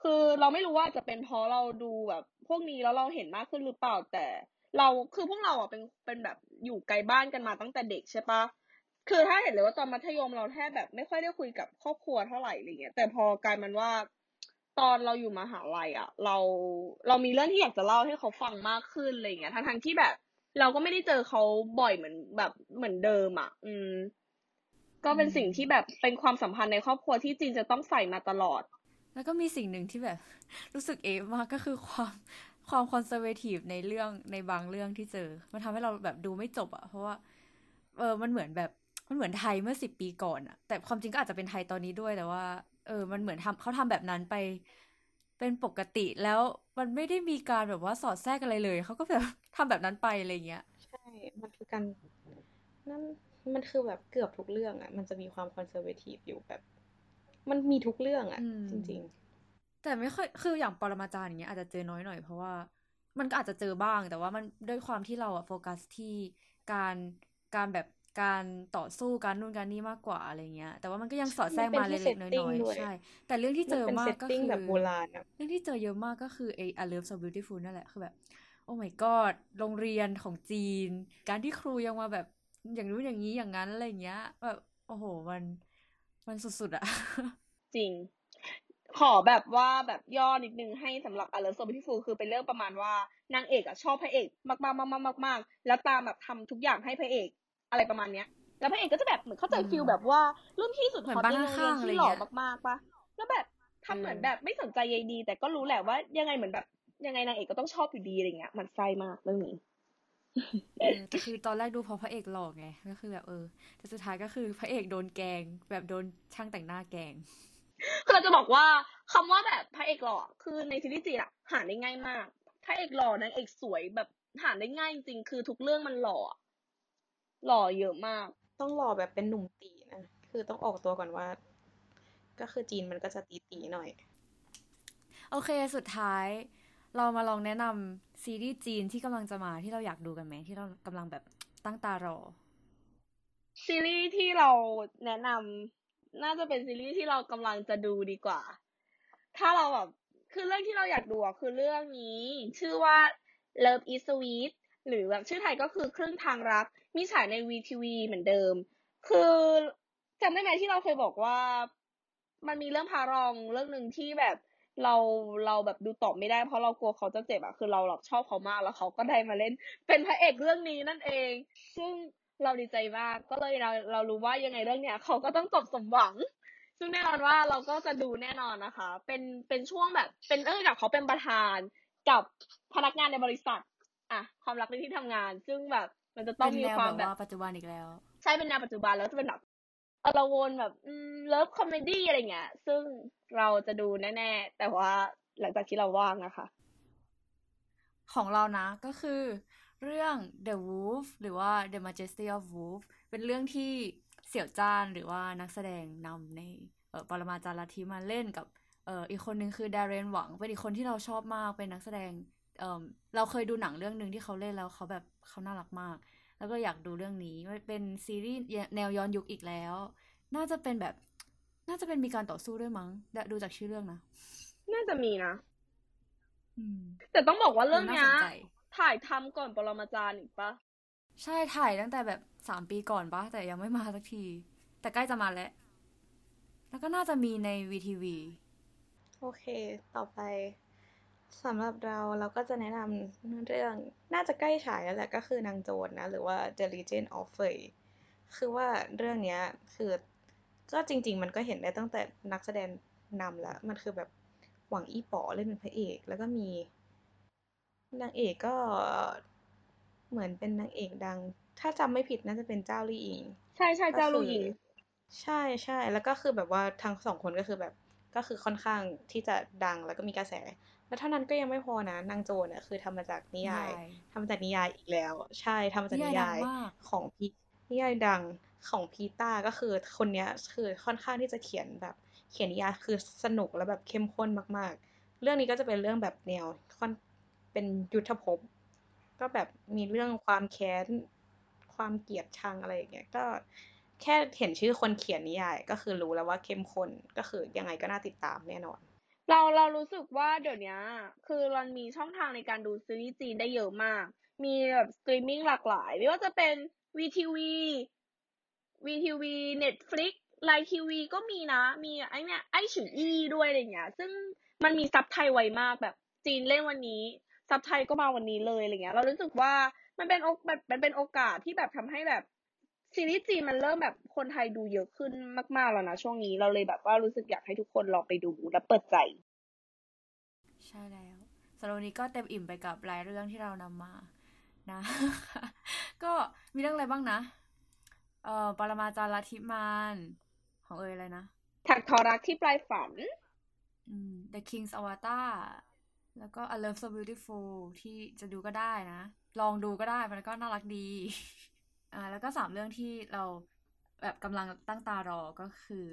คือเราไม่รู้ว่าจะเป็นเพราะเราดูแบบ พวกนี้แล้วเราเห็นมากขึ้นหรือเปล่าแต่ เราคือพวกเราอะเป็นเป็นแบบอยู่ไกลบ้านกันมาตั้งแต่เด็กใช่ปะคือถ้าเห็นเลยว่าตอนมัธยมเราแทบแบบไม่ค่อยได้คุยกับครอบครัวเท่าไหร่อะไรเงี้ยแต่พอกลายมันว่าตอนเราอยู่มหาลัยอะ เราเรามีเรื่องที่อยากจะเล่าให้เขาฟังมากขึ้นอะไรเงี้ยทั้งทั้งที่แบบ เราก็ไม่ได้เจอเขาบ่อยเหมือนแบบเหมือนเดิมอะ อืม ก็เป็นสิ่งที่แบบเป็นความสัมพันธ์ในครอบครัวที่จีนจะต้องใส่มาตลอด แล้วก็มีสิ่งหนึ่งที่แบบ รู้สึกเอะมากก็คือความความ conservative ในเรื่องในบางเรื่องที่เจอ มันทำให้เราแบบดูไม่จบอะเพราะว่า เออมันเหมือนแบบมันเหมือนไทยเมื่อสิบปีก่อนอะแต่ความจริงก็อาจจะเป็นไทยตอนนี้ด้วยแต่ว่า เออ มันเหมือนทำเขาทำแบบนั้นไป เป็นปกติแล้วมันไม่ได้มีการแบบว่าสอดแทรกอะไรเลย เขาก็แบบทำแบบนั้นไปอะไรเงี้ย ใช่ มันคือการนั่นมันคือแบบเกือบทุกเรื่องอะ มันจะมีความ conservative อยู่แบบ มันมีทุกเรื่องอะอืมจริงแต่ไม่ค่อยคืออย่างปรมาจารย์อย่างเงี้ยอาจจะเจอน้อยหน่อยเพราะว่ามันก็อาจจะเจอบ้าง แต่ว่ามันด้วยความที่เราอะโฟกัสที่การการแบบ การต่อสู้การนู่นการนี่มากกว่าอะไรเงี้ย แต่ว่ามันก็ยังสอดแทรกมาเล็กๆน้อยๆใช่ แต่เรื่องที่เจอมากก็คือแบบโบราณอะเรื่องที่เจอเยอะมากก็คือไอ้ I Love So Beautiful นั่นแหละคือแบบ โอ้ my god โรงเรียนของจีน การที่ครูยังมาแบบอย่างนู้นอย่างนี้อย่างนั้นอะไรเงี้ยแบบโอ้โหมันมันสุดๆอะจริง ขอแบบว่าแบบย่อนิดนึงให้สำหรับอ l ล r ร์โซบิทฟูคือเป็นเรื่องประมาณว่านางเอกอะชอบพระเอก มากมากมากมากมากมากแล้วตามแบบทำทุกอย่างให้พระเอก อะไรประมาณเนี้ย แล้วพระเอกก็จะแบบเหมือนเข้าใจอืมฟิลแบบว่ารุ่นพี่สุดเหมืฮออนตบ้านในโรงเรียนข้างๆอะไรที่หล่อเงี้ยมากๆปะแล้วแบบทำเหมือนแบบไม่สนใจใยดี แต่ก็รู้แหละว่ายังไงเหมือนแบบยังไงนางเอกก็ต้องชอบอยู่ดีอะไรเงี้ยมันไส้มากเรื่องนี้เออแต่คือตอนแรกดูเพราะพระเอกหล่อไงก็คือแบบเออ แต่สุดท้ายก็คือพระเอกโดนแกล้งแบบโดนช่างแต่งหน้าแกล้งคือเราจะบอกว่าคำว่าแบบพระเอกหล่อคือในซีรีส์จีนอะหาได้ง่ายมากพระเอกหล่อนางเอกสวยแบบหาได้ง่ายจริงๆคือทุกเรื่องมันหล่ออะ หล่อเยอะมาก ต้องรอแบบเป็นหนุ่มตีนะ คือต้องออกตัวก่อนว่า ก็คือจีนมันก็จะตีตีๆหน่อย โอเคสุดท้าย เรามาลองแนะนำซีรีส์จีนที่กำลังจะมาที่เราอยากดูกันไหมที่เรากำลังแบบตั้งตารอ ซีรีส์ที่เราแนะนำน่าจะเป็นซีรีส์ที่เรากำลังจะดูดีกว่า ถ้าเราแบบคือเรื่องที่เราอยากดูอะคือเรื่องนี้ ชื่อว่า Love is Sweet หรือแบบชื่อไทยก็คือครึ่งทางรัก มีฉายใน VTV เหมือนเดิม คือจำได้ไหมที่เราเคยบอกว่ามันมีเรื่องพารองเรื่องหนึ่งที่แบบเราเราแบบดูตอบไม่ได้เพราะเรากลัวเขาจะเจ็บอะคือเราแบบชอบเขามากแล้วเขาก็ได้มาเล่น เป็นพระเอกเรื่องนี้นั่นเอง ซึ่งเราดีใจมากก็เลยเราเรารู้ว่ายังไงเรื่องเนี้ยเขาก็ต้องจบสมหวัง ซึ่งแน่นอนว่าเราก็จะดูแน่นอนนะคะ เป็นเป็นช่วงแบบเป็นเออกับเขาเป็นประธานกับพนักงานในบริษัท อะ ความรักในที่ทำงาน ซึ่งแบบ มันจะต้อเป็งนมีแนวความแบบแบบว่าปัจจุบันอีกแล้ว ใช่เป็นแนวปัจจุบันแล้วจะเป็นแบบอลวนแบบอืม love comedy อะไรเงี้ย ซึ่งเราจะดูแน่ๆ แต่ว่าหลังจากที่เราว่างนะคะ ของเรานะก็คือ เรื่อง The Wolf หรือว่า The Majesty of Wolf เป็นเรื่องที่เสี่ยวจ้านหรือว่านักแสดงนำในเอ่อปรมาจารย์ลัทธิมาเล่นกับเอ่ออีกคนนึงคือ Darren Wang เป็นอีกคนที่เราชอบมากเป็นนักแสดงเอ่อเราเคยดูหนังเรื่องหนึ่งที่เขาเล่นแล้วเขาแบบ เขาน่ารักมาก แล้วก็อยากดูเรื่องนี้มันเป็นซีรีส์แนวย้อนยุคอีกแล้ว น่าจะเป็นแบบ น่าจะเป็นมีการต่อสู้ด้วยมั้งดูจากชื่อเรื่องนะ น่าจะมีนะอืมแต่ต้องบอกว่าเรื่องน่าเนี้สยนใจถ่ายทำก่อนปรมาจารย์อีกปะใช่ถ่ายตั้งแต่แบบสามปีก่อนปะแต่ยังไม่มาสักที แต่ใกล้จะมาแล้ว แล้วก็น่าจะมีใน VTV โอเค ต่อไป สำหรับเราเราก็จะแนะนำเรื่องน่าจะใกล้ฉายแล้วแหละก็คือนางโจรนะ หรือว่า The Legend of Fei คือว่าเรื่องเนี้ยคือก็จริง ๆ มันก็เห็นได้ตั้งแต่นักแสดงนำแล้วมันคือแบบหวังอี้ป๋อเล่นเป็นพระเอก แล้วก็มีนางเอกก็เหมือนเป็นนางเอกดัง ถ้าจำไม่ผิดน่าจะเป็นเจ้าลี่อิง ใช่ใช่ก็เจ้าคืลูอหญิง ใช่ใช่แล้วก็คือแบบว่าทั้งสองคนก็คือแบบก็คือค่อนข้างที่จะดังแล้วก็มีกระแส แล้วเท่านั้นก็ยังไม่พอนะนางโจรอะคือทำมาจากนิยายนิยายทำมาจากนิยายอีกแล้ว ใช่ทำมาจากนินิยายดังยายมากของพีนิยายดังของพีต้าก็คือคนเนี้ยคือค่อนข้างที่จะเขียนแบบ เขียนนิยายคือสนุกแล้วแบบเข้มข้นมาก ๆ เรื่องนี้ก็จะเป็นเรื่องแบบแนวค่อนเป็นยุทธภพ ก็แบบมีเรื่องความแค้นความเกลียดชังอะไรอย่างเงี้ยก็แค่เห็นชื่อคนเขียนนิยายก็คือรู้แล้วว่าเข้มข้นก็คือยังไงก็น่าติดตามแน่นอน เรา เรารู้สึกว่าเดี๋ยวเนี้ย คือมันมีช่องทางในการดูซีรีส์จีนได้เยอะมาก มีแบบสตรีมมิ่งหลากหลาย ไม่ว่าจะเป็น WeTV WeTV Netflix LINE TV ก็มีนะ มีไอเนี่ยไอฉืออีด้วยอะไรเงี้ย ซึ่งมันมีซับไทยไวมากแบบจีนเล่นวันนี้ ซับไทยก็มาวันนี้เลยอะไรเงี้ย เรารู้สึกว่ามันเป็นโอกมันเป็นโอกาสที่แบบทำให้แบบ ซีรีส์จีนมันเริ่มแบบคนไทยดูเยอะขึ้นมาก ๆ แล้วนะช่วงนี้เราเลยแบบว่ารู้สึกอยากให้ทุกคนลองไปดูและเปิดใจ ใช่แล้วสำหรับวันนี้ก็เต็มอิ่มไปกับรายเรื่องที่เรานำมานะ ก็มีเรื่องอะไรบ้างนะ เอ่อปรมาจารย์ลัทธิมาน ของเอยอะไรนะถักทอรักที่ปลายฝันอืม The King's Avatar แล้วก็ I Love So Beautiful ที่จะดูก็ได้นะ ลองดูก็ได้มันก็น่ารักดี อ่าแล้วก็สามเรื่องที่เราแบบกำลังตั้งตารอก็คือ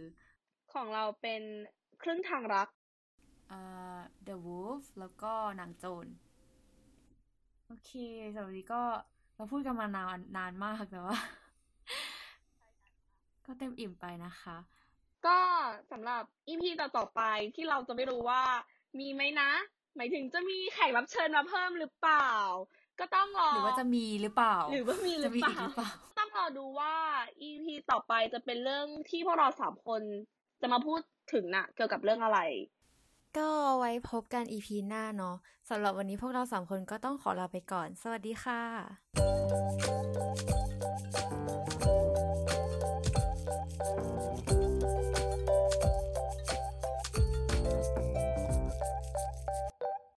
ของเราเป็นครึ่งทางรักอ่า The Wolf แล้วก็นางโจรโอเคสำหรับวันนี้ก็เราพูดกันมานานนานมากแต่ว่า ก็เต็มอิ่มไปนะคะ ก็สำหรับอีพีต่อๆไปที่เราจะไม่รู้ว่ามีไหมนะ หมายถึงจะมีแขกรับเชิญมาเพิ่มหรือเปล่า ก็ต้องรอหรือว่าจะมีหรือเปล่า หรือว่ามีหรืจะอมีเปอีกหรือเปล่าล่าต้องรอดูว่าอีพีต่อไปจะเป็นเรื่องที่พวกเราสามคนจะมาพูดถึงน่ะ เกี่ยวกับเรื่องอะไร ก็ไว้พบกัน EP หน้าเนาะสำหรับวันนี้พวกเราสามคนก็ต้องขอลาไปก่อน สวัสดีค่ะ